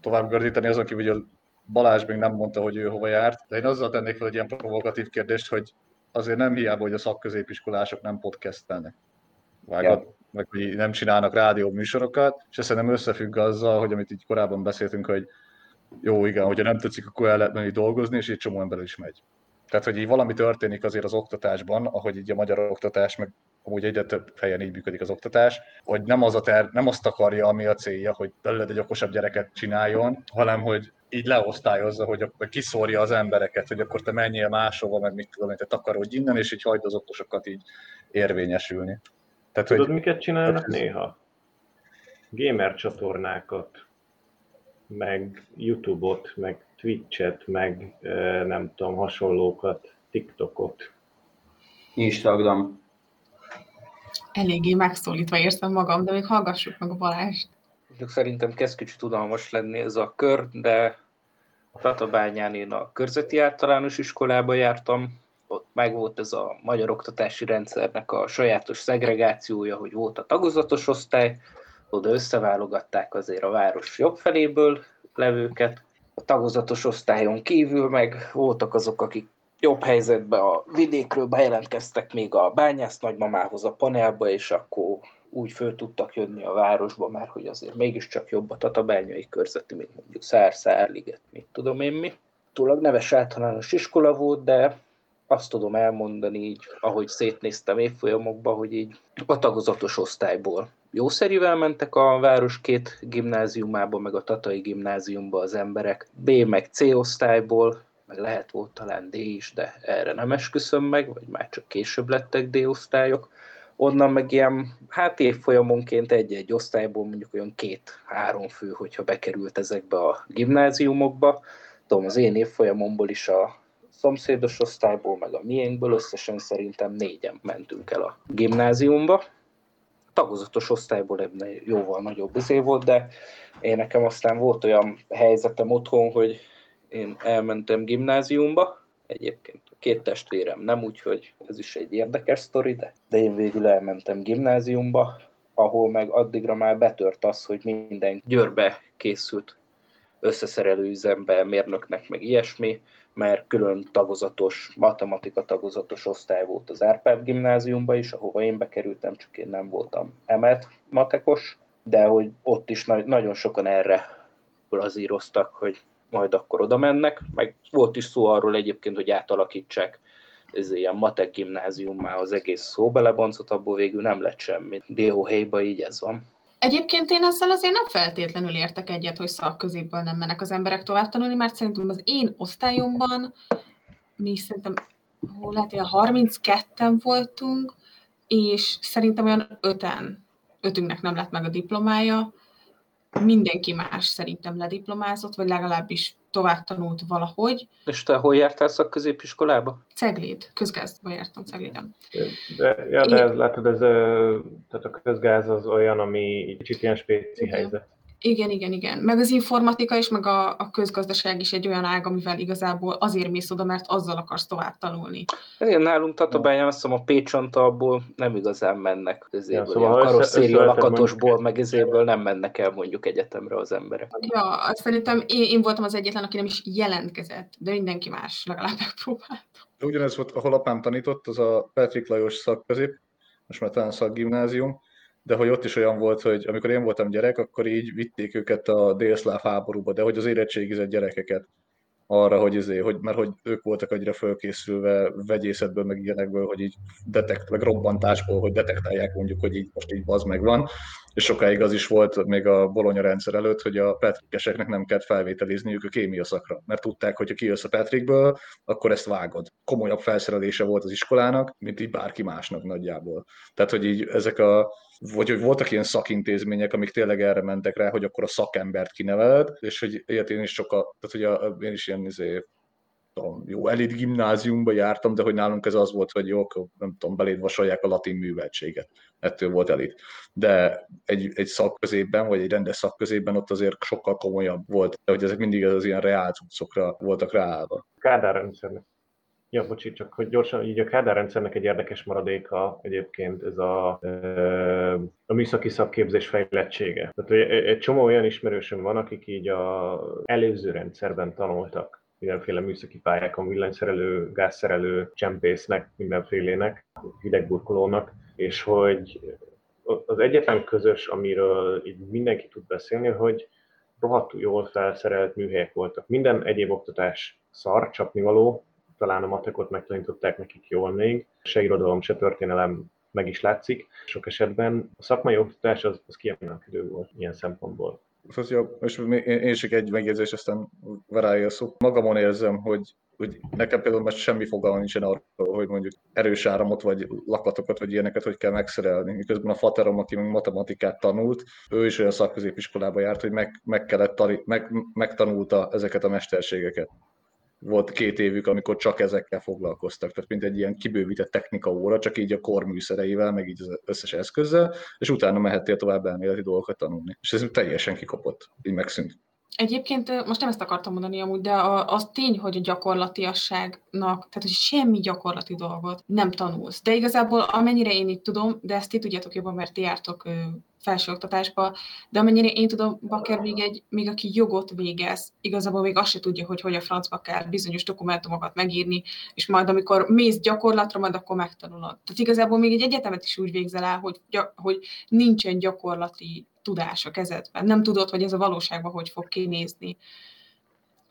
tovább gördíteni, azon kívül, hogy Balázs még nem mondta, hogy ő hova járt, de én azzal tennék fel egy ilyen provokatív kérdést, hogy azért nem hiába, hogy a szakközépiskolások nem podcastelnek. Vágod? Ja. Meg hogy nem csinálnak rádió műsorokat, és ez nem összefügg azzal, hogy amit így korábban beszéltünk, hogy jó, igen, hogyha nem tetszik, akkor el lehet menni dolgozni, és egy csomó ember is megy. Tehát, hogy így valami történik azért az oktatásban, ahogy így a magyar oktatás, meg amúgy egyre több helyen így működik az oktatás, hogy nem, az a ter, nem azt akarja, ami a célja, hogy belőled egy okosabb gyereket csináljon, hanem hogy így leosztályozza, hogy akkor kiszórja az embereket, hogy akkor te menjél máshova, meg mit tudom, te takarodj innen, és így hagyd az okosokat így érvényesülni. Tehát, Tudod, hogy, miket csinálnak ez... néha? Gamer csatornákat, meg YouTube-ot, meg Twitch-et, meg nem tudom, hasonlókat, TikTokot. Instagram. Eléggé megszólítva érzem magam, de még hallgassuk meg a Balást. Szerintem kezd kicsit tudalmas lenni ez a kör, de Tatabányán én a körzeti általános iskolába jártam, ott meg volt ez a magyar oktatási rendszernek a sajátos szegregációja, hogy volt a tagozatos osztály, oda összeválogatták azért a város jobb feléből levőket, a tagozatos osztályon kívül meg voltak azok, akik jobb helyzetben a vidékről bejelentkeztek még a bányász nagymamához a panelba, és akkor úgy föl tudtak jönni a városba, már hogy azért mégiscsak jobb a tatabányai körzeti, mint mondjuk Szár, Szárliget, mit tudom én mi. Túlag neves általános iskola volt, de azt tudom elmondani így, ahogy szétnéztem évfolyamokban, hogy így a tagozatos osztályból jószerivel mentek a város két gimnáziumába, meg a Tatai gimnáziumba az emberek, B meg C osztályból, meg lehet volt talán D is, de erre nem esküszöm meg, vagy már csak később lettek D osztályok. Onnan meg ilyen, hát évfolyamonként egy-egy osztályból mondjuk olyan két-három fő, hogyha bekerült ezekbe a gimnáziumokba. Tudom, az én évfolyamomból is a szomszédos osztályból, meg a miénkből összesen szerintem négyen mentünk el a gimnáziumba. Tagozatos osztályból ebben jóval nagyobb izé volt, de én nekem aztán volt olyan helyzetem otthon, hogy én elmentem gimnáziumba, egyébként két testvérem nem, úgyhogy ez is egy érdekes sztori, de, de én végül elmentem gimnáziumba, ahol meg addigra már betört az, hogy minden győrbe készült összeszerelő üzembe, mérnöknek, meg ilyesmi, mert külön tagozatos, matematika tagozatos osztály volt az Árpád gimnáziumban is, ahova én bekerültem, csak én nem voltam emelt matekos, de hogy ott is na- nagyon sokan erre brazíroztak, hogy majd akkor oda mennek, meg volt is szó arról egyébként, hogy átalakítsák ez ilyen matek gimnáziummá az egész szó beleboncot, abból végül nem lett semmi. Dióhéjba így ez van. Egyébként én ezzel azért nem feltétlenül értek egyet, hogy szakközépből nem mennek az emberek tovább tanulni, mert szerintem az én osztályomban mi szerintem, hol lehet, ilyen 32-en voltunk, és szerintem olyan öten, ötünknek nem lett meg a diplomája, mindenki más szerintem lediplomázott, vagy legalábbis tovább tanult valahogy. És te hol jártál szakközépiskolába? Cegléd, közgázba jártam Cegléden. De, ja, de ez, látod, ez, tehát a közgáz az olyan, ami egy kicsit ilyen spéci Igen. helyzet. Igen, igen, igen. Meg az informatika is, meg a, a közgazdaság is egy olyan ág, amivel igazából azért mész oda, mert azzal akarsz tovább tanulni. Igen, nálunk Tatabányán azt hiszem a Pécsanta abból nem igazán mennek. Ezéből, Ja, szóval össze- karosszéria lakatosból, meg ezéből nem mennek el mondjuk egyetemre az emberek. Ja, azt szerintem én, én voltam az egyetlen, aki nem is jelentkezett, de mindenki más legalább megpróbált. Ugyanez volt, ahol apám tanított, az a Petrik Lajos szakközép, most már talán szakgimnázium, de hogy ott is olyan volt, hogy amikor én voltam gyerek, akkor így vitték őket a délszláv háborúba, de hogy az érettségizett gyerekeket arra, hogy, izé, hogy mert hogy ők voltak annyira fölkészülve vegyészetből, meg ilyenekből, hogy így detekt, meg robbantásból, hogy detektálják mondjuk, hogy így most így az megvan. És sokáig az is volt még a Bologna rendszer előtt, hogy a Petrikeseknek nem kellett felvételizniük a kémia szakra, mert tudták, hogy ha kijössz a Petrikből, akkor ezt vágod. Komolyabb felszerelése volt az iskolának, mint így bárki másnak nagyjából. Tehát, hogy így ezek a, vagy hogy voltak ilyen szakintézmények, amik tényleg erre mentek rá, hogy akkor a szakembert kineveled, és hogy ilyet én is sokat, tehát hogy a, én is ilyen izé, tudom, jó elit gimnáziumba jártam, de hogy nálunk ez az volt, hogy jó, akkor nem tudom, beléd vasalják a latin műveltséget. Ettől volt elit. De egy, egy szakközépben, vagy egy rendes szakközépben ott azért sokkal komolyabb volt, de hogy ezek mindig az ilyen reál voltak ráállva. Kádár rendszernek. Ja, bocsi, csak hogy gyorsan, így a Kádár rendszernek egy érdekes maradéka egyébként ez a, a műszaki szakképzés fejlettsége. Tehát egy csomó olyan ismerősöm van, akik így a előző rendszerben tanultak mindenféle műszaki pályákon, villanyszerelő, gázszerelő, csempésznek, mindenfélének, hidegburkolónak, és hogy az egyetlen közös, amiről így mindenki tud beszélni, hogy rohadtul jól felszerelt műhelyek voltak. Minden egyéb oktatás szar, csapnivaló, talán a matekot megtanították nekik jól még, se irodalom, se történelem meg is látszik. Sok esetben a szakmai oktatás az, az kiemelkedő volt ilyen szempontból. Az jó, és még én, csak egy megjegyzés, aztán Verája szó. Magamon érzem, hogy, hogy nekem például most semmi fogalma nincsen arról, hogy mondjuk erős áramot, vagy lakatokat, vagy ilyeneket, hogy kell megszerelni. Miközben a faterom, aki meg matematikát tanult, ő is olyan szakközépiskolába járt, hogy meg, meg kellett tani, meg, megtanulta ezeket a mesterségeket. Volt két évük, amikor csak ezekkel foglalkoztak, tehát mint egy ilyen kibővített technika óra, csak így a korműszereivel, meg így az összes eszközzel, és utána mehettél tovább elméleti dolgokat tanulni. És ez teljesen kikopott, így megszűnt. Egyébként most nem ezt akartam mondani amúgy, de az tény, hogy a gyakorlatiasságnak, tehát hogy semmi gyakorlati dolgot nem tanulsz. De igazából amennyire én itt tudom, de ezt ti tudjátok jobban, mert ti jártok felsőoktatásba, de amennyire én tudom, Baker még, egy, még aki jogot végez, igazából még azt se tudja, hogy hogy a francba kell bizonyos dokumentumokat megírni, és majd amikor mész gyakorlatra, majd akkor megtanulod. Tehát igazából még egy egyetemet is úgy végzel el, hogy, hogy nincsen gyakorlati tudás a kezedben. Nem tudod, hogy ez a valóságban hogy fog kinézni.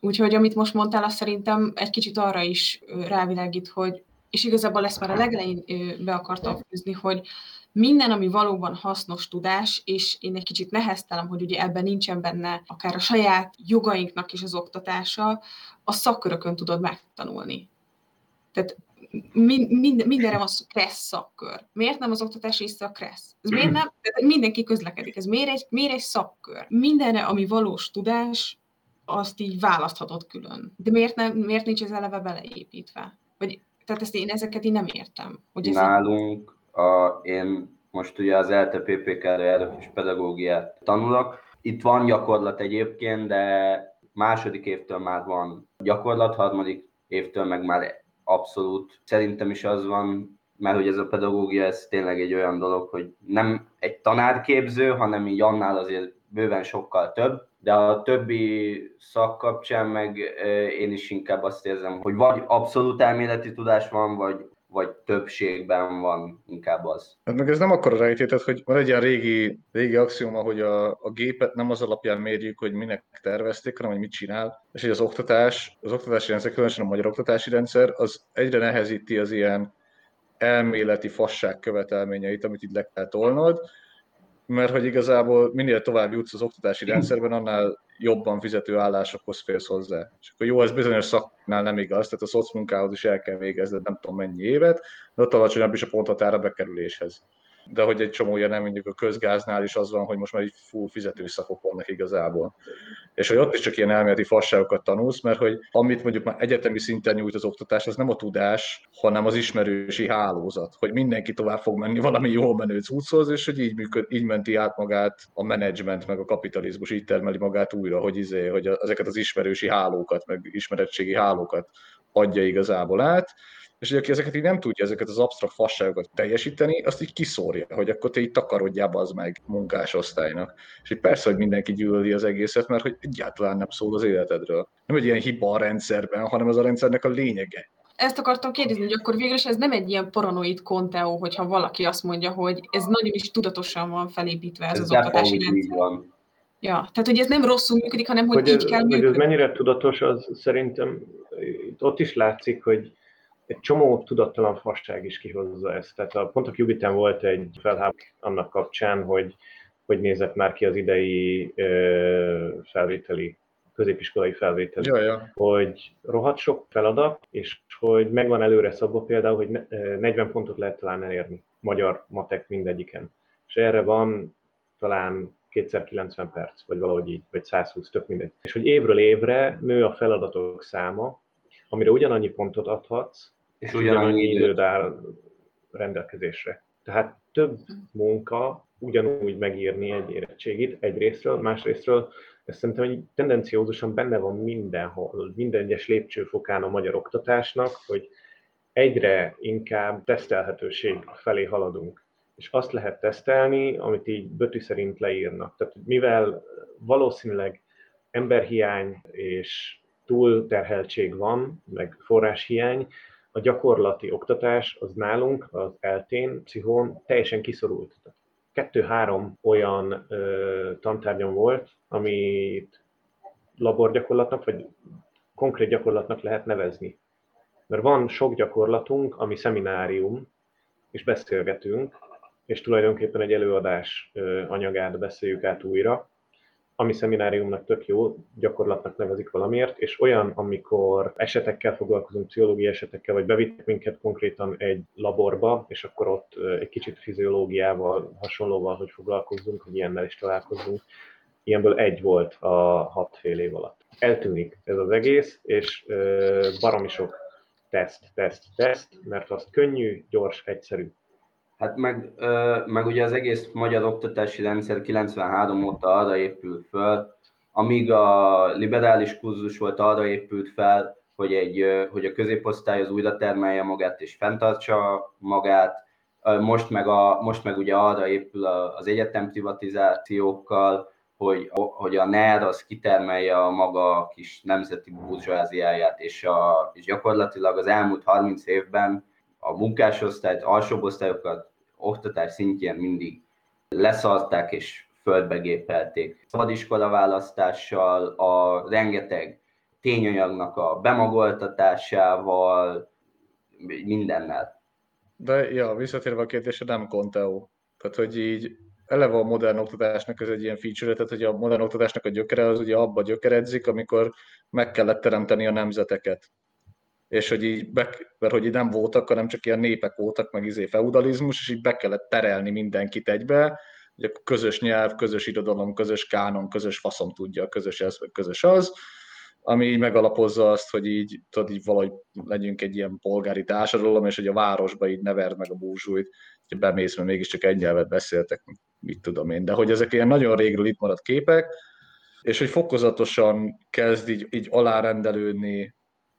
Úgyhogy amit most mondtál, az szerintem egy kicsit arra is rávilágít, hogy és igazából ezt már a legelején be akartam fűzni, hogy minden, ami valóban hasznos tudás, és én egy kicsit neheztelem, hogy ugye ebben nincsen benne akár a saját jogainknak is az oktatása, a szakkörökön tudod megtanulni. Tehát mind, mind, mindenre van kressz szakkör. Miért nem az oktatás része a kressz? Ez miért nem? Mindenki közlekedik. Ez miért egy, miért egy szakkör? Mindenre, ami valós tudás, azt így választhatod külön. De miért, nem, miért nincs ez eleve beleépítve? Vagy, tehát ezt én ezeket én nem értem. Hogy Nálunk a, én most ugye az ELTE PPK-re és pedagógiát tanulok. Itt van gyakorlat egyébként, de második évtől már van gyakorlat, harmadik évtől meg már abszolút. Szerintem is az van, mert hogy ez a pedagógia, ez tényleg egy olyan dolog, hogy nem egy tanárképző, hanem így annál azért bőven sokkal több, de a többi szak kapcsán meg én is inkább azt érzem, hogy vagy abszolút elméleti tudás van, vagy, vagy többségben van inkább az. Hát meg ez nem akkora rejtétet, hogy van egy ilyen régi, régi axioma, hogy a, a gépet nem az alapján mérjük, hogy minek tervezték, hanem hogy mit csinál, és hogy az oktatás, az oktatási rendszer, különösen a magyar oktatási rendszer, az egyre nehezíti az ilyen elméleti fasság követelményeit, amit itt le kell tolnod, mert hogy igazából minél tovább jutsz az oktatási rendszerben, annál jobban fizető állásokhoz férsz hozzá. És akkor jó, ez bizonyos szaknál nem igaz, tehát a szocmunkához is el kell végezni, nem tudom mennyi évet, de ott alacsonyabb is a ponthatára bekerüléshez de hogy egy csomó nem mondjuk a közgáznál is az van, hogy most már így full fizető szakok vannak igazából. És hogy ott is csak ilyen elméleti fasságokat tanulsz, mert hogy amit mondjuk már egyetemi szinten nyújt az oktatás, az nem a tudás, hanem az ismerősi hálózat, hogy mindenki tovább fog menni valami jól menő cucchoz, és hogy így, működ, így menti át magát a menedzsment, meg a kapitalizmus, így termeli magát újra, hogy, izé, hogy ezeket az ismerősi hálókat, meg ismerettségi hálókat adja igazából át, és hogy aki ezeket így nem tudja, ezeket az absztrakt fasságokat teljesíteni, azt így kiszórja, hogy akkor te így takarodjál az meg munkásosztálynak. És így persze, hogy mindenki gyűlöli az egészet, mert hogy egyáltalán nem szól az életedről. Nem egy ilyen hiba a rendszerben, hanem ez a rendszernek a lényege. Ezt akartam kérdezni, hogy akkor végül ez nem egy ilyen paranoid konteó, hogyha valaki azt mondja, hogy ez nagyon is tudatosan van felépítve ez, ez az oktatási rendszer. Van. Ja, tehát hogy ez nem rosszul működik, hanem hogy, hogy így ez, kell működni. Hogy ez mennyire tudatos, az szerintem ott is látszik, hogy egy csomó tudattalan fasság is kihozza ezt. Tehát a, pont a Qubiten volt egy felháború annak kapcsán, hogy hogy nézett már ki az idei ö, felvételi, középiskolai felvételi. Ja, ja. Hogy rohadt sok feladat, és hogy megvan előre szabva például, hogy 40 pontot lehet talán elérni, magyar, matek mindegyiken. És erre van talán kétszer 90 perc, vagy valahogy így, vagy 120, tök mindegy. És hogy évről évre nő a feladatok száma, amire ugyanannyi pontot adhatsz, és ugyanannyi időd áll rendelkezésre. Tehát több munka ugyanúgy megírni egy érettségit egyrésztről, másrésztről ez szerintem egy tendenciózusan benne van mindenhol, minden egyes lépcsőfokán a magyar oktatásnak, hogy egyre inkább tesztelhetőség felé haladunk. És azt lehet tesztelni, amit így Böti szerint leírnak. Tehát mivel valószínűleg emberhiány és túlterheltség van, meg forráshiány, a gyakorlati oktatás az nálunk, az eltén, pszichón teljesen kiszorult. Kettő-három olyan ö, tantárgyam volt, amit laborgyakorlatnak, vagy konkrét gyakorlatnak lehet nevezni. Mert van sok gyakorlatunk, ami szeminárium, és beszélgetünk, és tulajdonképpen egy előadás anyagát beszéljük át újra, ami szemináriumnak tök jó, gyakorlatnak nevezik valamiért, és olyan, amikor esetekkel foglalkozunk, pszichológiai esetekkel, vagy bevittek minket konkrétan egy laborba, és akkor ott egy kicsit fiziológiával, hasonlóval, hogy foglalkozzunk, hogy ilyennel is találkozzunk. Ilyenből egy volt a hat fél év alatt. Eltűnik ez az egész, és baromi sok teszt, teszt, teszt, mert az könnyű, gyors, egyszerű Hát meg, meg ugye az egész magyar oktatási rendszer 93 óta arra épült föl, amíg a liberális kurzus volt arra épült fel, hogy, egy, hogy a középosztály az újra termelje magát és fenntartsa magát, most meg, a, most meg ugye arra épül az egyetem privatizációkkal, hogy, hogy a NER az kitermelje a maga kis nemzeti burzsóáziáját, és, a, és gyakorlatilag az elmúlt 30 évben a munkásosztályt, alsóbb osztályokat oktatás szintjén mindig leszarták és földbegépelték. Szabadiskola választással, a rengeteg tényanyagnak a bemagoltatásával, mindennel. De ja, visszatérve a kérdésre, nem Conteo. Tehát, hogy így eleve a modern oktatásnak ez egy ilyen feature, tehát hogy a modern oktatásnak a gyökere az ugye abba gyökeredzik, amikor meg kellett teremteni a nemzeteket. És hogy így, be, mert hogy így nem voltak, hanem csak ilyen népek voltak, meg izé feudalizmus, és így be kellett terelni mindenkit egybe, ugye közös nyelv, közös irodalom, közös kánon, közös faszom tudja, közös ez, vagy közös az, ami így megalapozza azt, hogy így, tudod, így valahogy legyünk egy ilyen polgári társadalom, és hogy a városba így neverd meg a búzsújt, hogy bemész, mert mégiscsak egy nyelvet beszéltek, mit tudom én, de hogy ezek ilyen nagyon régről itt maradt képek, és hogy fokozatosan kezd így, így alárendelődni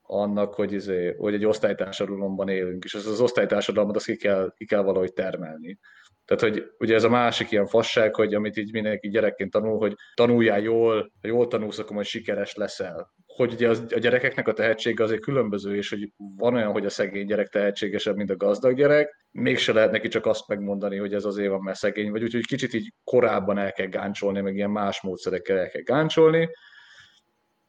annak, hogy, izé, hogy egy osztálytársadalomban élünk, és az, az osztálytársadalmat azt ki kell, ki kell valahogy termelni. Tehát, hogy ugye ez a másik ilyen fasság, hogy amit így mindenki gyerekként tanul, hogy tanuljál jól, ha jól tanulsz, akkor majd sikeres leszel. Hogy ugye az, a gyerekeknek a tehetsége azért különböző, és hogy van olyan, hogy a szegény gyerek tehetségesebb, mint a gazdag gyerek, mégse lehet neki csak azt megmondani, hogy ez azért van, mert szegény vagy, úgyhogy kicsit így korábban el kell gáncsolni, meg ilyen más módszerekkel el kell gáncsolni,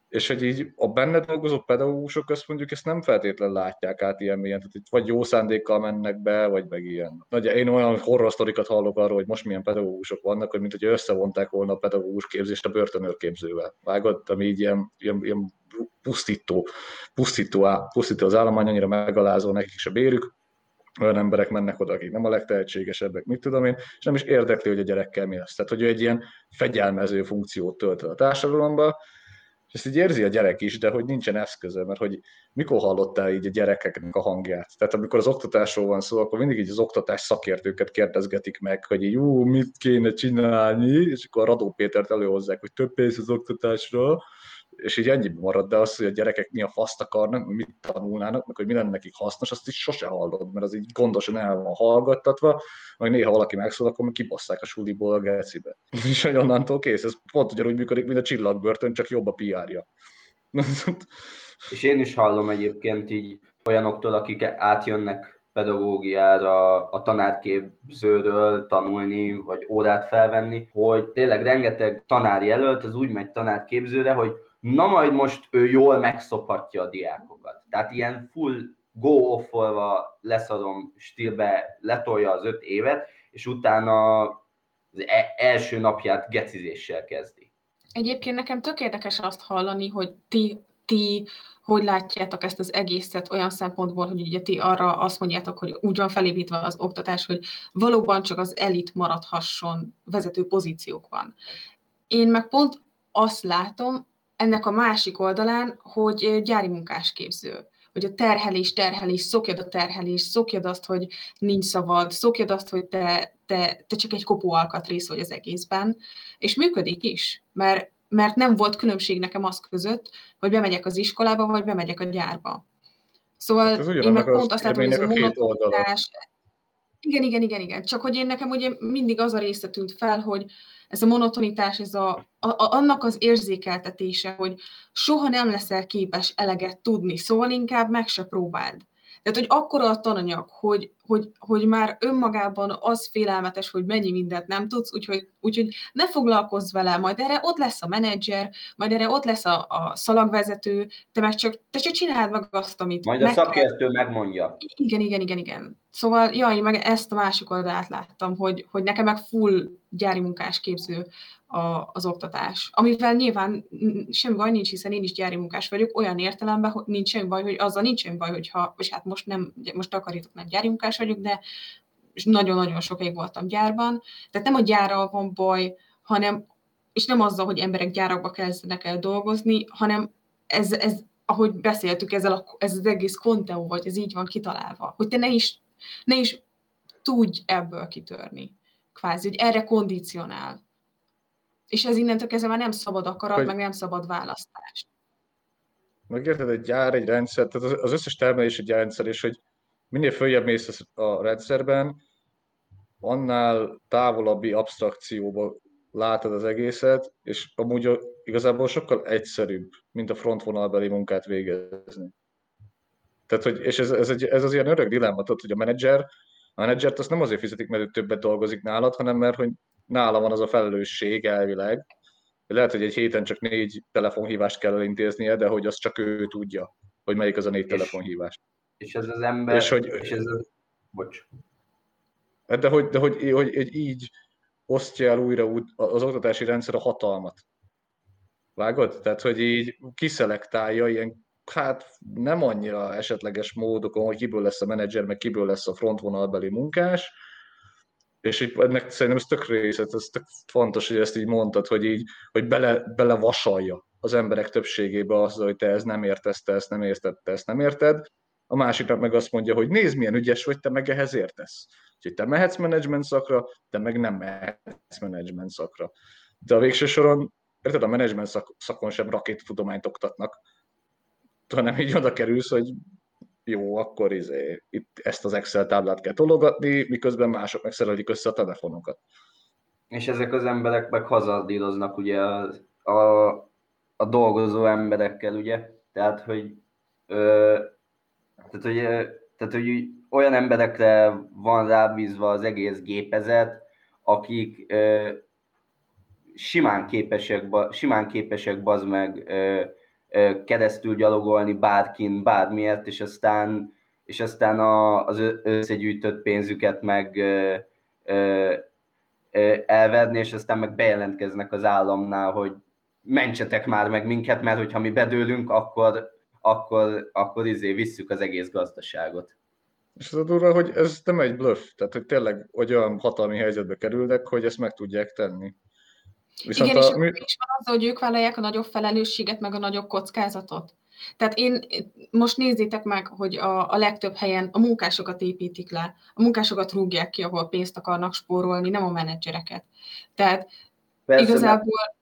és hogy így a benne dolgozó pedagógusok azt mondjuk ezt nem feltétlenül látják át ilyen mélyen, tehát itt vagy jó szándékkal mennek be, vagy meg ilyen. Nagy, én olyan horror sztorikat hallok arról, hogy most milyen pedagógusok vannak, hogy mint hogy összevonták volna a pedagógus képzést a börtönőrképzővel. Vágod, ami így ilyen, ilyen, ilyen pusztító, pusztító, pusztító az állomány, annyira megalázó nekik is a bérük, olyan emberek mennek oda, akik nem a legtehetségesebbek, mit tudom én, és nem is érdekli, hogy a gyerekkel mi lesz. Tehát, hogy ő egy ilyen fegyelmező funkciót tölt a társadalomba, ezt így érzi a gyerek is, de hogy nincsen eszköze, mert hogy mikor hallottál így a gyerekeknek a hangját? Tehát amikor az oktatásról van szó, akkor mindig így az oktatás szakértőket kérdezgetik meg, hogy jó, mit kéne csinálni, és akkor a Radó Pétert előhozzák, hogy több pénz az oktatásra, és így ennyi marad, de az, hogy a gyerekek mi a faszt akarnak, mit tanulnának, meg hogy mi lenne nekik hasznos, azt is sose hallod, mert az így gondosan el van hallgattatva, majd néha valaki megszól, akkor kibasszák a suliból a gecibe. És hogy onnantól kész, ez pont ugyanúgy működik, mint a csillagbörtön, csak jobb a PR-ja. és én is hallom egyébként így olyanoktól, akik átjönnek pedagógiára, a tanárképzőről tanulni, vagy órát felvenni, hogy tényleg rengeteg tanár jelölt, az úgy megy tanárképzőre, hogy na majd most ő jól megszopatja a diákokat. Tehát ilyen full go off leszarom stílbe letolja az öt évet, és utána az e- első napját gecizéssel kezdi. Egyébként nekem tök érdekes azt hallani, hogy ti, ti hogy látjátok ezt az egészet olyan szempontból, hogy ugye ti arra azt mondjátok, hogy úgy van felépítve az oktatás, hogy valóban csak az elit maradhasson vezető pozíciókban. Én meg pont azt látom, ennek a másik oldalán, hogy gyári munkásképző. Hogy a terhelés, terhelés, szokjad a terhelés, szokjad azt, hogy nincs szabad, szokjad azt, hogy te, te, te csak egy kopó alkatrész vagy az egészben, és működik is, mert, mert nem volt különbség nekem az között, hogy bemegyek az iskolába, vagy bemegyek a gyárba. Szóval hát én meg pont azt látom, hogy ez a monotonitás, igen, igen, igen, igen. Csak hogy én nekem ugye mindig az a része tűnt fel, hogy ez a monotonitás, ez a, a, annak az érzékeltetése, hogy soha nem leszel képes eleget tudni, szóval inkább meg se próbáld. Tehát, hogy akkora a tananyag, hogy, hogy, hogy már önmagában az félelmetes, hogy mennyi mindent nem tudsz, úgyhogy, úgyhogy ne foglalkozz vele, majd erre ott lesz a menedzser, majd erre ott lesz a, a szalagvezető, te meg csak, te csak csináld meg azt, amit Majd a szakértő megmondja. Igen, igen, igen, igen. Szóval, ja, én meg ezt a másik oldalát láttam, hogy, hogy nekem meg full gyári munkás képző a, az oktatás. Amivel nyilván semmi baj nincs, hiszen én is gyári munkás vagyok, olyan értelemben, hogy nincs semmi baj, hogy azzal nincs semmi baj, hogyha, és hát most nem, most akarítok, nem gyári munkás vagyok, de nagyon-nagyon sokáig voltam gyárban. Tehát nem a gyárral van baj, hanem, és nem azzal, hogy emberek gyárakba kezdenek el dolgozni, hanem ez, ez ahogy beszéltük, ezzel a, ez az egész konteó, vagy ez így van kitalálva, hogy te ne is, ne is tudj ebből kitörni, kvázi, hogy erre kondicionál. És ez innentől kezdve már nem szabad akarat, hogy... meg nem szabad választás. Megérted, egy gyár, egy rendszer, tehát az összes termelés egy rendszer, és hogy minél följebb mész a rendszerben, annál távolabbi abstrakcióba látod az egészet, és amúgy igazából sokkal egyszerűbb, mint a frontvonalbeli munkát végezni. Tehát, hogy, és ez, ez, egy, ez az ilyen örök dilemma, tudod, hogy a menedzser, a menedzsert azt nem azért fizetik, mert ő többet dolgozik nálad, hanem mert hogy nála van az a felelősség elvileg. Lehet, hogy egy héten csak négy telefonhívást kell elintéznie, de hogy azt csak ő tudja, hogy melyik az a négy és, telefonhívás. és ez az ember, És hogy- és ez az, bocs. De hogy, de hogy, hogy, hogy így osztja el újra az oktatási rendszer a hatalmat. Vágod? Tehát, hogy így kiszelektálja ilyen, hát nem annyira esetleges módokon, hogy kiből lesz a menedzser, meg kiből lesz a frontvonalbeli munkás, és így ennek szerintem ez tök részlet, ez tök fontos, hogy ezt így mondtad, hogy így, hogy bele, bele vasalja az emberek többségébe az, hogy te ez nem értesz, te ezt nem érted, te ezt nem érted. A másiknak meg azt mondja, hogy nézd, milyen ügyes vagy, te meg ehhez értesz. Úgyhogy te mehetsz menedzsment szakra, te meg nem mehetsz menedzsment szakra. De a végső soron, érted, a menedzsment szak, szakon sem rakéttudományt oktatnak, hanem így oda kerülsz, hogy jó, akkor izé, itt ezt az Excel táblát kell tologatni, miközben mások megszerelik össze a telefonokat. És ezek az emberek meg hazardíroznak ugye a, a, a dolgozó emberekkel, ugye? Tehát, hogy, ö, tehát, hogy, tehát, hogy olyan emberekre van rábízva az egész gépezet, akik ö, simán képesek, simán képesek bazd meg ö, keresztül gyalogolni bárkin, bármiért, és aztán, és aztán a, az összegyűjtött pénzüket meg elverni, és aztán meg bejelentkeznek az államnál, hogy mentsetek már meg minket, mert hogyha mi bedőlünk, akkor, akkor, akkor izé visszük az egész gazdaságot. És az a durva, hogy ez nem egy bluff, tehát hogy tényleg olyan hatalmi helyzetbe kerülnek, hogy ezt meg tudják tenni. Viszont Igen, a, és akkor is van az, hogy ők vállalják a nagyobb felelősséget, meg a nagyobb kockázatot. Tehát én, most nézzétek meg, hogy a, a legtöbb helyen a munkásokat építik le, a munkásokat rúgják ki, ahol pénzt akarnak spórolni, nem a menedzsereket. Tehát Persze, igazából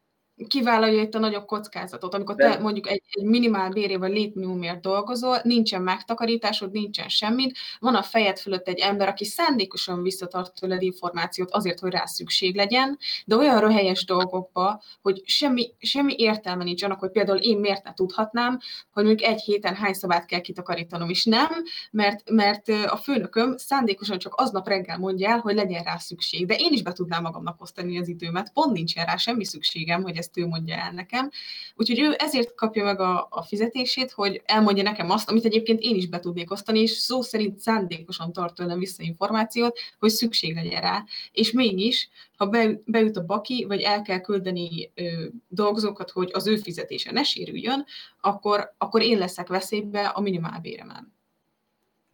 kivállalja itt a nagyobb kockázatot. Amikor te mondjuk egy, egy minimál béré vagy létminimumért dolgozol, nincsen megtakarításod, nincsen semmit, van a fejed fölött egy ember, aki szándékosan visszatart tőled információt azért, hogy rá szükség legyen, de olyan röhelyes dolgokba, hogy semmi, semmi értelme nincs annak, hogy például én miért ne tudhatnám, hogy mondjuk egy héten hány szabát kell kitakarítanom, és nem, mert, mert a főnököm szándékosan csak aznap reggel mondja el, hogy legyen rá szükség. De én is be tudnám magamnak osztani az időmet, pont nincsen rá semmi szükségem, hogy ezt ő mondja el nekem. Úgyhogy ő ezért kapja meg a, a fizetését, hogy elmondja nekem azt, amit egyébként én is be tudnék osztani, és szó szerint szándékosan tart tőlem vissza információt, hogy szükség legyen rá. És mégis, ha be, beüt a baki, vagy el kell küldeni ö, dolgozókat, hogy az ő fizetése ne sérüljön, akkor, akkor én leszek veszélybe a minimálbéremen.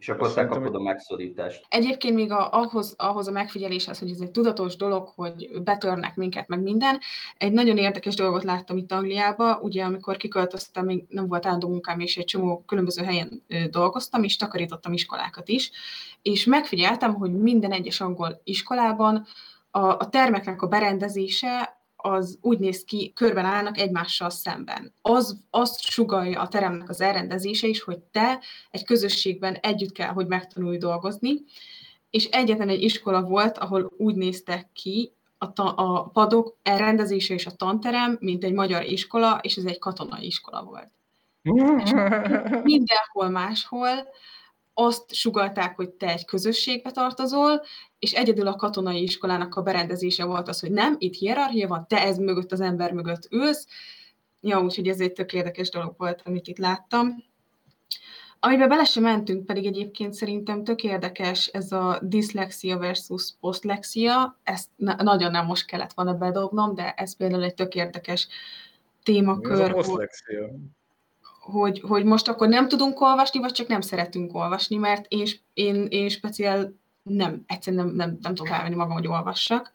És akkor te kapod a megszorítást. Egyébként még a, ahhoz, ahhoz a megfigyeléshez, hogy ez egy tudatos dolog, hogy betörnek minket, meg minden, egy nagyon érdekes dolgot láttam itt Angliába, ugye amikor kiköltöztem, még nem volt állandó munkám, és egy csomó különböző helyen dolgoztam, és takarítottam iskolákat is, és megfigyeltem, hogy minden egyes angol iskolában a, a termeknek a berendezése az úgy néz ki, körben állnak egymással szemben. Az, azt sugalja a teremnek az elrendezése is, hogy te egy közösségben együtt kell, hogy megtanulj dolgozni, és egyetlen egy iskola volt, ahol úgy néztek ki a, ta, a padok elrendezése és a tanterem, mint egy magyar iskola, és ez egy katonai iskola volt. és mindenhol máshol azt sugalták, hogy te egy közösségbe tartozol, és egyedül a katonai iskolának a berendezése volt az, hogy nem, itt hierarchia van, te ez mögött az ember mögött ülsz. Ja, úgyhogy ez egy tök érdekes dolog volt, amit itt láttam. Amiben bele sem mentünk, pedig egyébként szerintem tök érdekes ez a diszlexia versus posztlexia. Ezt nagyon nem most kellett volna bedobnom, de ez például egy tök érdekes témakör. Ez a posztlexia? Hogy, hogy most akkor nem tudunk olvasni, vagy csak nem szeretünk olvasni, mert én, én, én speciál nem, egyszerűen nem, nem, nem tudom elvenni magam, hogy olvassak.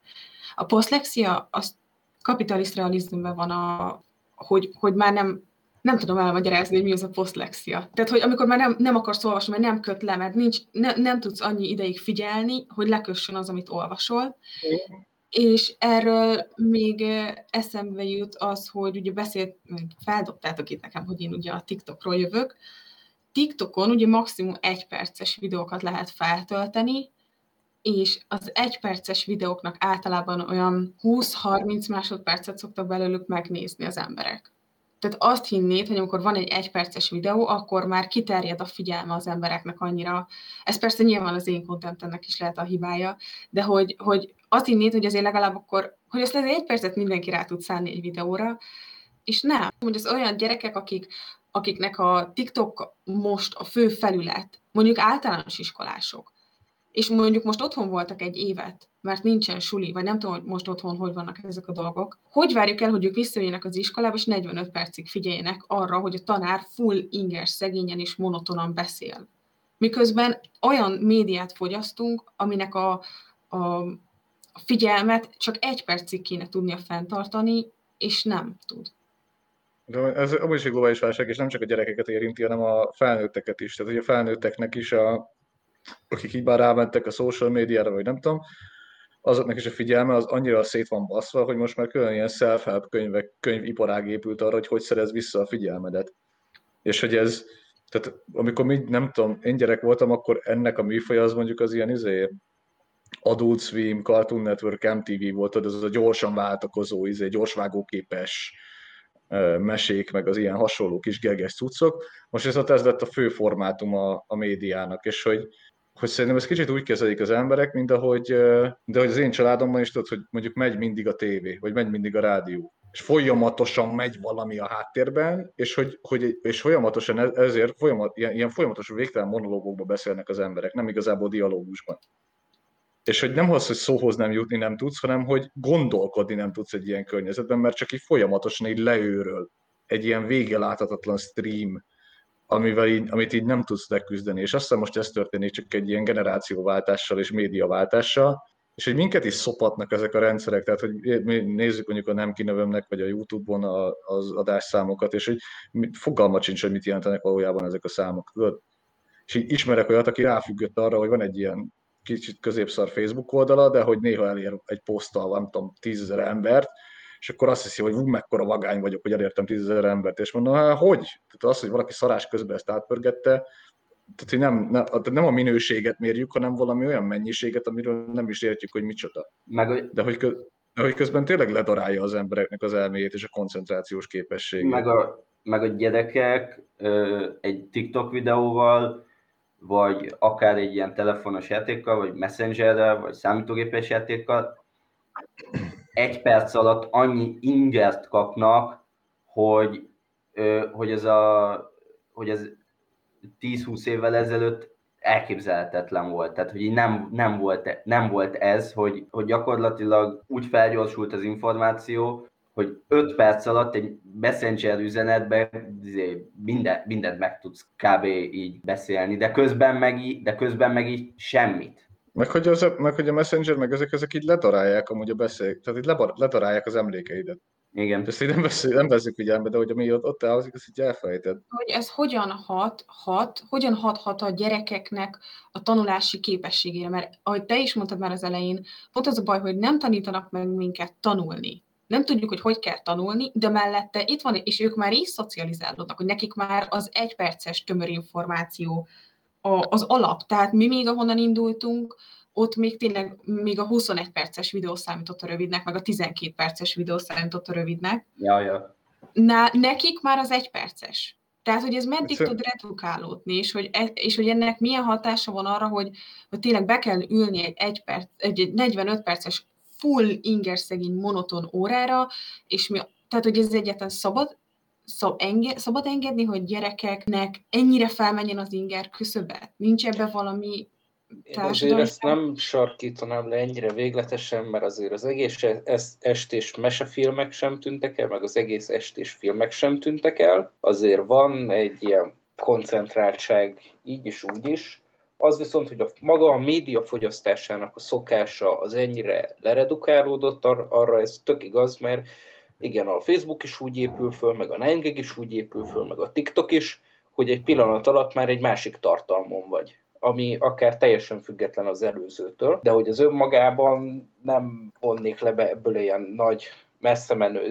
A poszlexia, az kapitalist realizmben van, a, hogy, hogy már nem, nem tudom elmagyarázni, hogy mi az a poszlexia. Tehát, hogy amikor már nem, nem akarsz olvasni, mert nem köt le, mert nincs, ne, nem tudsz annyi ideig figyelni, hogy lekössön az, amit olvasol. És erről még eszembe jut az, hogy ugye beszélt, feldobtátok itt nekem, hogy én ugye a TikTokról jövök. TikTokon ugye maximum egy perces videókat lehet feltölteni, és az egyperces videóknak általában olyan 20-30 másodpercet szoktak belőlük megnézni az emberek. Tehát azt hinnéd, hogy amikor van egy egyperces videó, akkor már kiterjed a figyelme az embereknek annyira. Ez persze nyilván az én kontentemnek is lehet a hibája, de hogy, hogy azt hinnéd, hogy azért legalább akkor, hogy azt azért egy percet mindenki rá tud szállni egy videóra, és nem. Hogy az olyan gyerekek, akik akiknek a TikTok most a fő felület, mondjuk általános iskolások, és mondjuk most otthon voltak egy évet, mert nincsen suli, vagy nem tudom, hogy most otthon hogy vannak ezek a dolgok, hogy várjuk el, hogy ők visszajöjjenek az iskolába, és 45 percig figyeljenek arra, hogy a tanár full inger, szegényen és monotonan beszél. Miközben olyan médiát fogyasztunk, aminek a, a, a figyelmet csak egy percig kéne tudnia fenntartani, és nem tud. De ez amúgy is egy globális válság, és nem csak a gyerekeket érinti, hanem a felnőtteket is. Tehát, hogy a felnőtteknek is, a, akik így már rámentek a social médiára, vagy nem tudom, azoknak is a figyelme az annyira szét van baszva, hogy most már külön ilyen self-help könyvek, könyviparág épült arra, hogy hogy szerez vissza a figyelmedet. És hogy ez, tehát amikor mi, nem tudom, én gyerek voltam, akkor ennek a műfaj az mondjuk az ilyen izé, Adult Swim, Cartoon Network, MTV volt, az a gyorsan váltakozó, izé, gyorsvágóképes mesék, meg az ilyen hasonló kis geges cuccok. Most viszont ez lett a fő formátum a, a médiának, és hogy, hogy szerintem ez kicsit úgy kezelik az emberek, mint ahogy, de hogy az én családomban is tudod, hogy mondjuk megy mindig a tévé, vagy megy mindig a rádió és folyamatosan megy valami a háttérben, és, hogy, hogy, és folyamatosan e-, ezért folyamat, ilyen, ilyen folyamatos végtelen monológokba beszélnek az emberek, nem igazából dialógusban. És hogy nem az, hogy szóhoz nem jutni nem tudsz, hanem hogy gondolkodni nem tudsz egy ilyen környezetben, mert csak így folyamatosan így leőről egy ilyen vége láthatatlan stream, amivel így, amit így nem tudsz leküzdeni. És azt hiszem most ez történik csak egy ilyen generációváltással és médiaváltással, és hogy minket is szopatnak ezek a rendszerek, tehát hogy mi nézzük mondjuk a nem kinövömnek, vagy a Youtube-on a, az adásszámokat, és hogy fogalmat sincs, hogy mit jelentenek valójában ezek a számok. Tudod? És így ismerek olyat, aki ráfüggött arra, hogy van egy ilyen kicsit középszar Facebook oldala, de hogy néha elér egy poszttal, nem tudom, tízezer embert, és akkor azt hiszi, hogy ú, mekkora vagány vagyok, hogy elértem tízezer embert, és mondom, hát hogy? Tehát az, hogy valaki szarás közben ezt átpörgette, tehát hogy nem, nem, nem a minőséget mérjük, hanem valami olyan mennyiséget, amiről nem is értjük, hogy micsoda. Meg, de, hogy, de hogy közben tényleg ledarálja az embereknek az elméjét és a koncentrációs képességét. Meg a, meg a gyerekek egy TikTok videóval, vagy akár egy ilyen telefonos játékkal, vagy messengerrel, vagy számítógépes játékkal, egy perc alatt annyi ingert kapnak, hogy, hogy ez a hogy ez 10-20 évvel ezelőtt elképzelhetetlen volt. Tehát, hogy nem, nem, volt, nem volt ez, hogy, hogy gyakorlatilag úgy felgyorsult az információ, hogy 5 perc alatt egy messenger üzenetben izé, minden, mindent meg tudsz kb. így beszélni, de közben meg így, de közben meg így semmit. Meg hogy, az, meg hogy a messenger, meg ezek, ezek így ledarálják amúgy a beszél, tehát így ledarálják az emlékeidet. Igen. Ezt így nem veszünk, nem veszünk figyelme, de hogy ami ott, ott elhozik, azt így elfelejted. Hogy ez hogyan hat, hat, hogyan hathat a gyerekeknek a tanulási képességére, mert ahogy te is mondtad már az elején, pont az a baj, hogy nem tanítanak meg minket tanulni. Nem tudjuk, hogy hogy kell tanulni, de mellette itt van, és ők már így szocializálódnak, hogy nekik már az egyperces tömör információ az alap. Tehát mi még ahonnan indultunk, ott még tényleg még a 21 perces videó számított a rövidnek, meg a 12 perces videó számított a rövidnek. Ja, ja. Na, nekik már az egy perces. Tehát, hogy ez meddig tud redukálódni, és hogy, e, és hogy ennek milyen hatása van arra, hogy, hogy tényleg be kell ülni egy, egy, perc, egy 45 perces full inger szegény monoton órára, és mi, tehát, hogy ez egyáltalán szabad, szab, enge, szabad engedni, hogy gyerekeknek ennyire felmenjen az inger küszöbe? Nincs ebbe valami én azért ezt nem sarkítanám le ennyire végletesen, mert azért az egész estés mesefilmek sem tűntek el, meg az egész estés filmek sem tűntek el. Azért van egy ilyen koncentráltság így is, úgy is. Az viszont, hogy a maga a média fogyasztásának a szokása az ennyire leredukálódott, ar- arra ez tök igaz, mert igen, a Facebook is úgy épül föl, meg a 9 is úgy épül föl, meg a TikTok is, hogy egy pillanat alatt már egy másik tartalmon vagy ami akár teljesen független az előzőtől, de hogy az önmagában nem vonnék le be ebből ilyen nagy messze menő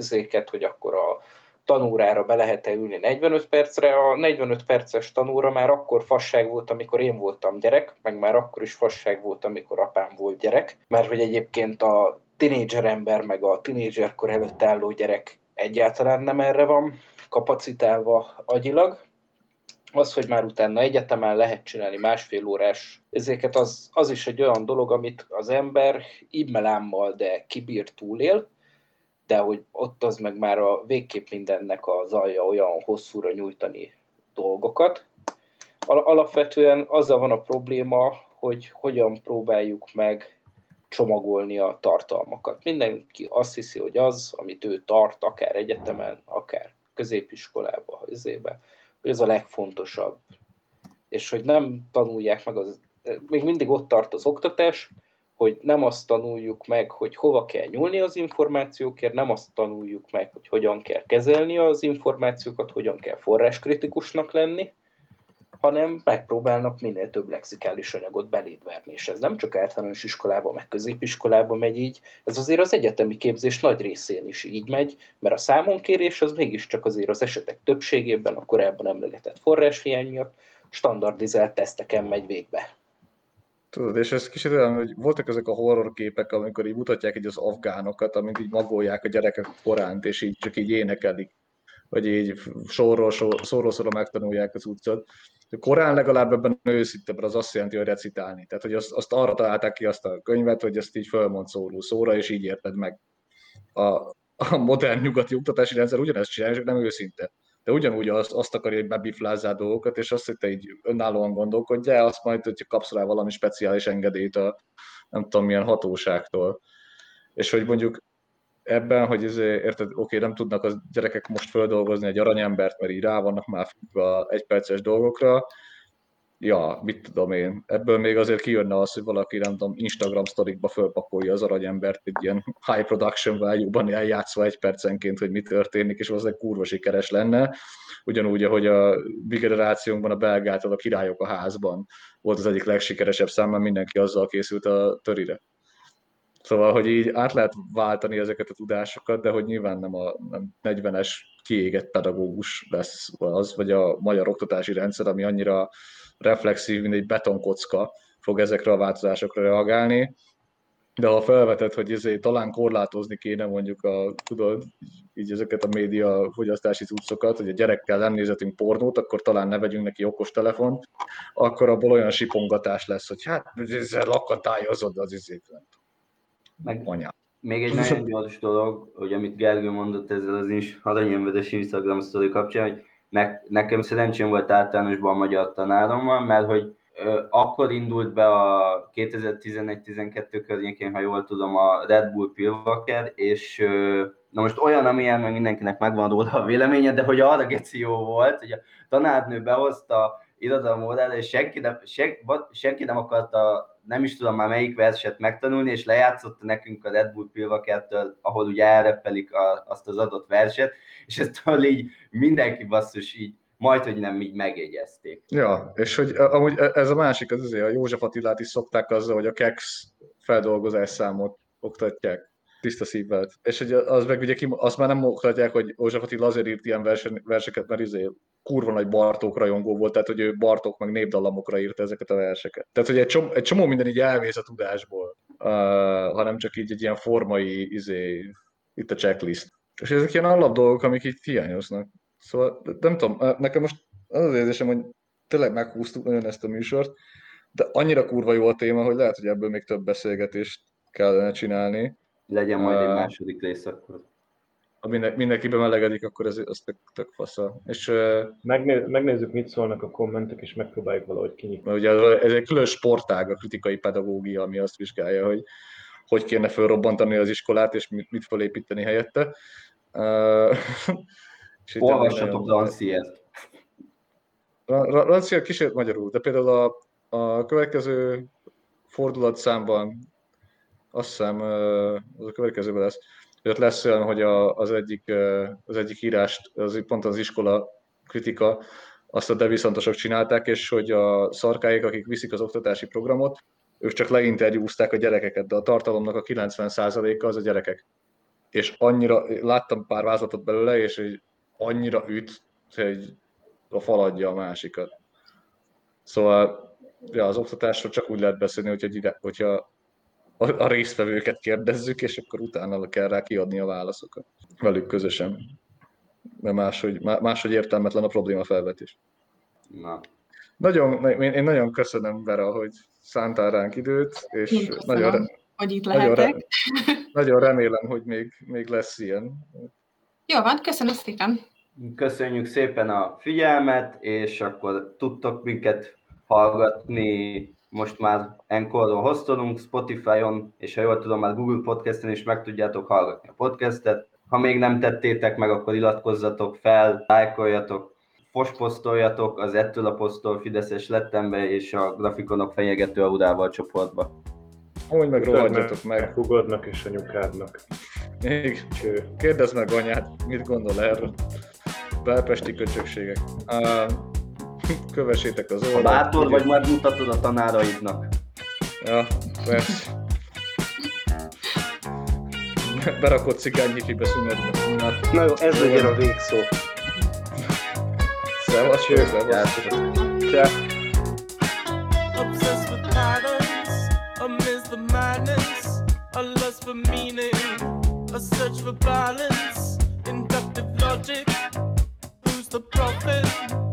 hogy akkor a tanórára be lehet-e ülni 45 percre. A 45 perces tanóra már akkor fasság volt, amikor én voltam gyerek, meg már akkor is fasság volt, amikor apám volt gyerek, mert hogy egyébként a tinédzser ember, meg a tinédzserkor előtt álló gyerek egyáltalán nem erre van kapacitálva agyilag, az, hogy már utána egyetemen lehet csinálni másfél órás ezeket, az, az is egy olyan dolog, amit az ember immelámmal, de kibír túlél, de hogy ott az meg már a végképp mindennek az alja olyan hosszúra nyújtani dolgokat. Alapvetően azzal van a probléma, hogy hogyan próbáljuk meg csomagolni a tartalmakat. Mindenki azt hiszi, hogy az, amit ő tart, akár egyetemen, akár középiskolában, izébe, hogy ez a legfontosabb. És hogy nem tanulják meg, az, még mindig ott tart az oktatás, hogy nem azt tanuljuk meg, hogy hova kell nyúlni az információkért, nem azt tanuljuk meg, hogy hogyan kell kezelni az információkat, hogyan kell forráskritikusnak lenni, hanem megpróbálnak minél több lexikális anyagot beléd. És ez nem csak általános iskolában, meg középiskolában megy így, ez azért az egyetemi képzés nagy részén is így megy, mert a számonkérés az mégiscsak azért az esetek többségében a korábban emlegetett forráshiány miatt standardizált teszteken megy végbe. Tudod, és ez kicsit olyan, hogy voltak ezek a horror képek, amikor így mutatják így az afgánokat, amint így magolják a gyerekek koránt, és így csak így énekelik, vagy így sorról, sorról sorra megtanulják az utcát. Korán legalább ebben őszintebben az azt jelenti, hogy recitálni. Tehát, hogy azt, azt arra találták ki azt a könyvet, hogy ezt így fölmond szóró szóra, és így érted meg. A, a modern nyugati oktatási rendszer ugyanezt csinálja, csak nem őszinte. De ugyanúgy azt, azt akarja, hogy bebiflázzál dolgokat, és azt, hogy te így önállóan gondolkodjál, azt majd, hogyha kapsz rá valami speciális engedélyt a nem tudom milyen hatóságtól. És hogy mondjuk ebben, hogy ez, érted, oké, nem tudnak a gyerekek most földolgozni egy aranyembert, mert így rá vannak már a egyperces dolgokra, ja, mit tudom én, ebből még azért kijönne az, hogy valaki, nem tudom, Instagram sztorikba fölpakolja az aranyembert egy ilyen high production value-ban eljátszva egy percenként, hogy mi történik, és egy kurva sikeres lenne. Ugyanúgy, ahogy a mi generációnkban a belgától a királyok a házban volt az egyik legsikeresebb szám, mert mindenki azzal készült a törire. Szóval, hogy így át lehet váltani ezeket a tudásokat, de hogy nyilván nem a nem 40-es kiégett pedagógus lesz az, vagy a magyar oktatási rendszer, ami annyira reflexív, mint egy betonkocka fog ezekre a változásokra reagálni. De ha felvetett, hogy ezért talán korlátozni kéne mondjuk a, tudod, így ezeket a média fogyasztási cuccokat, hogy a gyerekkel nem nézetünk pornót, akkor talán ne vegyünk neki okos telefont, akkor abból olyan sipongatás lesz, hogy hát ezzel lakatályozott az izét. Meg Anya. Még egy nagyon gyors dolog, hogy amit Gergő mondott ezzel az is aranyemvedes Instagram sztori kapcsán, hogy ne, nekem szerencsém volt általánosban a magyar tanárommal, mert hogy ö, akkor indult be a 2011-12 környékén, ha jól tudom, a Red Bull Pilvaker, és ö, na most olyan, amilyen meg mindenkinek megvan róla a véleménye, de hogy arra geci jó volt, hogy a tanárnő behozta irodalom órára, és senki nem, senki, senki nem akarta nem is tudom már melyik verset megtanulni, és lejátszotta nekünk a Red Bull Pilvakertől, ahol ugye elreppelik a, azt az adott verset, és ezt így mindenki basszus így majd, hogy nem így megjegyezték. Ja, és hogy amúgy e, ez a másik, az azért a József Attilát is szokták azzal, hogy a kex feldolgozás számot oktatják tiszta szívvel. És hogy az meg ugye azt már nem oktatják, hogy József Attila azért írt ilyen versen, verseket, mert izé kurva nagy Bartók rajongó volt, tehát hogy ő Bartók meg népdallamokra írta ezeket a verseket. Tehát, hogy egy csomó, egy csomó minden így elvész a tudásból, uh, hanem csak így egy ilyen formai, izé, itt a checklist. És ezek ilyen alap dolgok, amik így hiányoznak. Szóval nem tudom, nekem most az az érzésem, hogy tényleg meghúztuk nagyon ezt a műsort, de annyira kurva jó a téma, hogy lehet, hogy ebből még több beszélgetést kellene csinálni. Legyen majd egy második rész akkor. Ha minden, mindenki bemelegedik, akkor ez, az tök, tök fasza. És, Megné, megnézzük, mit szólnak a kommentek, és megpróbáljuk valahogy kinyitni. Mert ugye ez egy külön sportág, a kritikai pedagógia, ami azt vizsgálja, hogy hogy kéne felrobbantani az iskolát, és mit, mit felépíteni helyette. Olvassatok Ranciért. Ranciért kísért magyarul, de például a, a következő fordulatszámban azt hiszem, az a következőben lesz, ott lesz olyan, hogy a, az, egyik, az egyik írást, az pont az iskola kritika, azt a deviszantosok csinálták, és hogy a szarkáik, akik viszik az oktatási programot, ők csak leinterjúzták a gyerekeket, de a tartalomnak a 90%-a az a gyerekek. És annyira, láttam pár vázlatot belőle, és hogy annyira üt, hogy a faladja a másikat. Szóval ja, az oktatásról csak úgy lehet beszélni, hogyha, hogyha a, a résztvevőket kérdezzük, és akkor utána kell rá kiadni a válaszokat velük közösen. Mert máshogy, máshogy értelmetlen a probléma felvetés. Na. Nagyon, én, én nagyon köszönöm, Vera, hogy szántál ránk időt, és nagyon, hogy itt Nagyon, lehetek. re- nagyon remélem, hogy még, még lesz ilyen. Jó van, köszönöm szépen. Köszönjük szépen a figyelmet, és akkor tudtok minket hallgatni most már Encore-ról hoztolunk, Spotify-on, és ha jól tudom, már Google Podcast-en is meg tudjátok hallgatni a podcastet. Ha még nem tettétek meg, akkor iratkozzatok fel, lájkoljatok, fosposztoljatok az ettől a posztól Fideszes lettem be, és a grafikonok fenyegető audával csoportba. Amúgy meg rohadjatok meg. Hugodnak és anyukádnak. Még Cső. kérdezd meg anyát, mit gondol erről. Belpesti köcsökségek. Uh, kövessétek az oldalt. bátor vagy, majd mutatod a tanáraidnak. Ja, persze. Berakott cigány szünetbe. Na, Na jó, ez legyen a végszó. szevasz, szevasz. Csá. obsessed with patterns amidst the madness, a lust for meaning, a search for balance, inductive logic. Who's the prophet?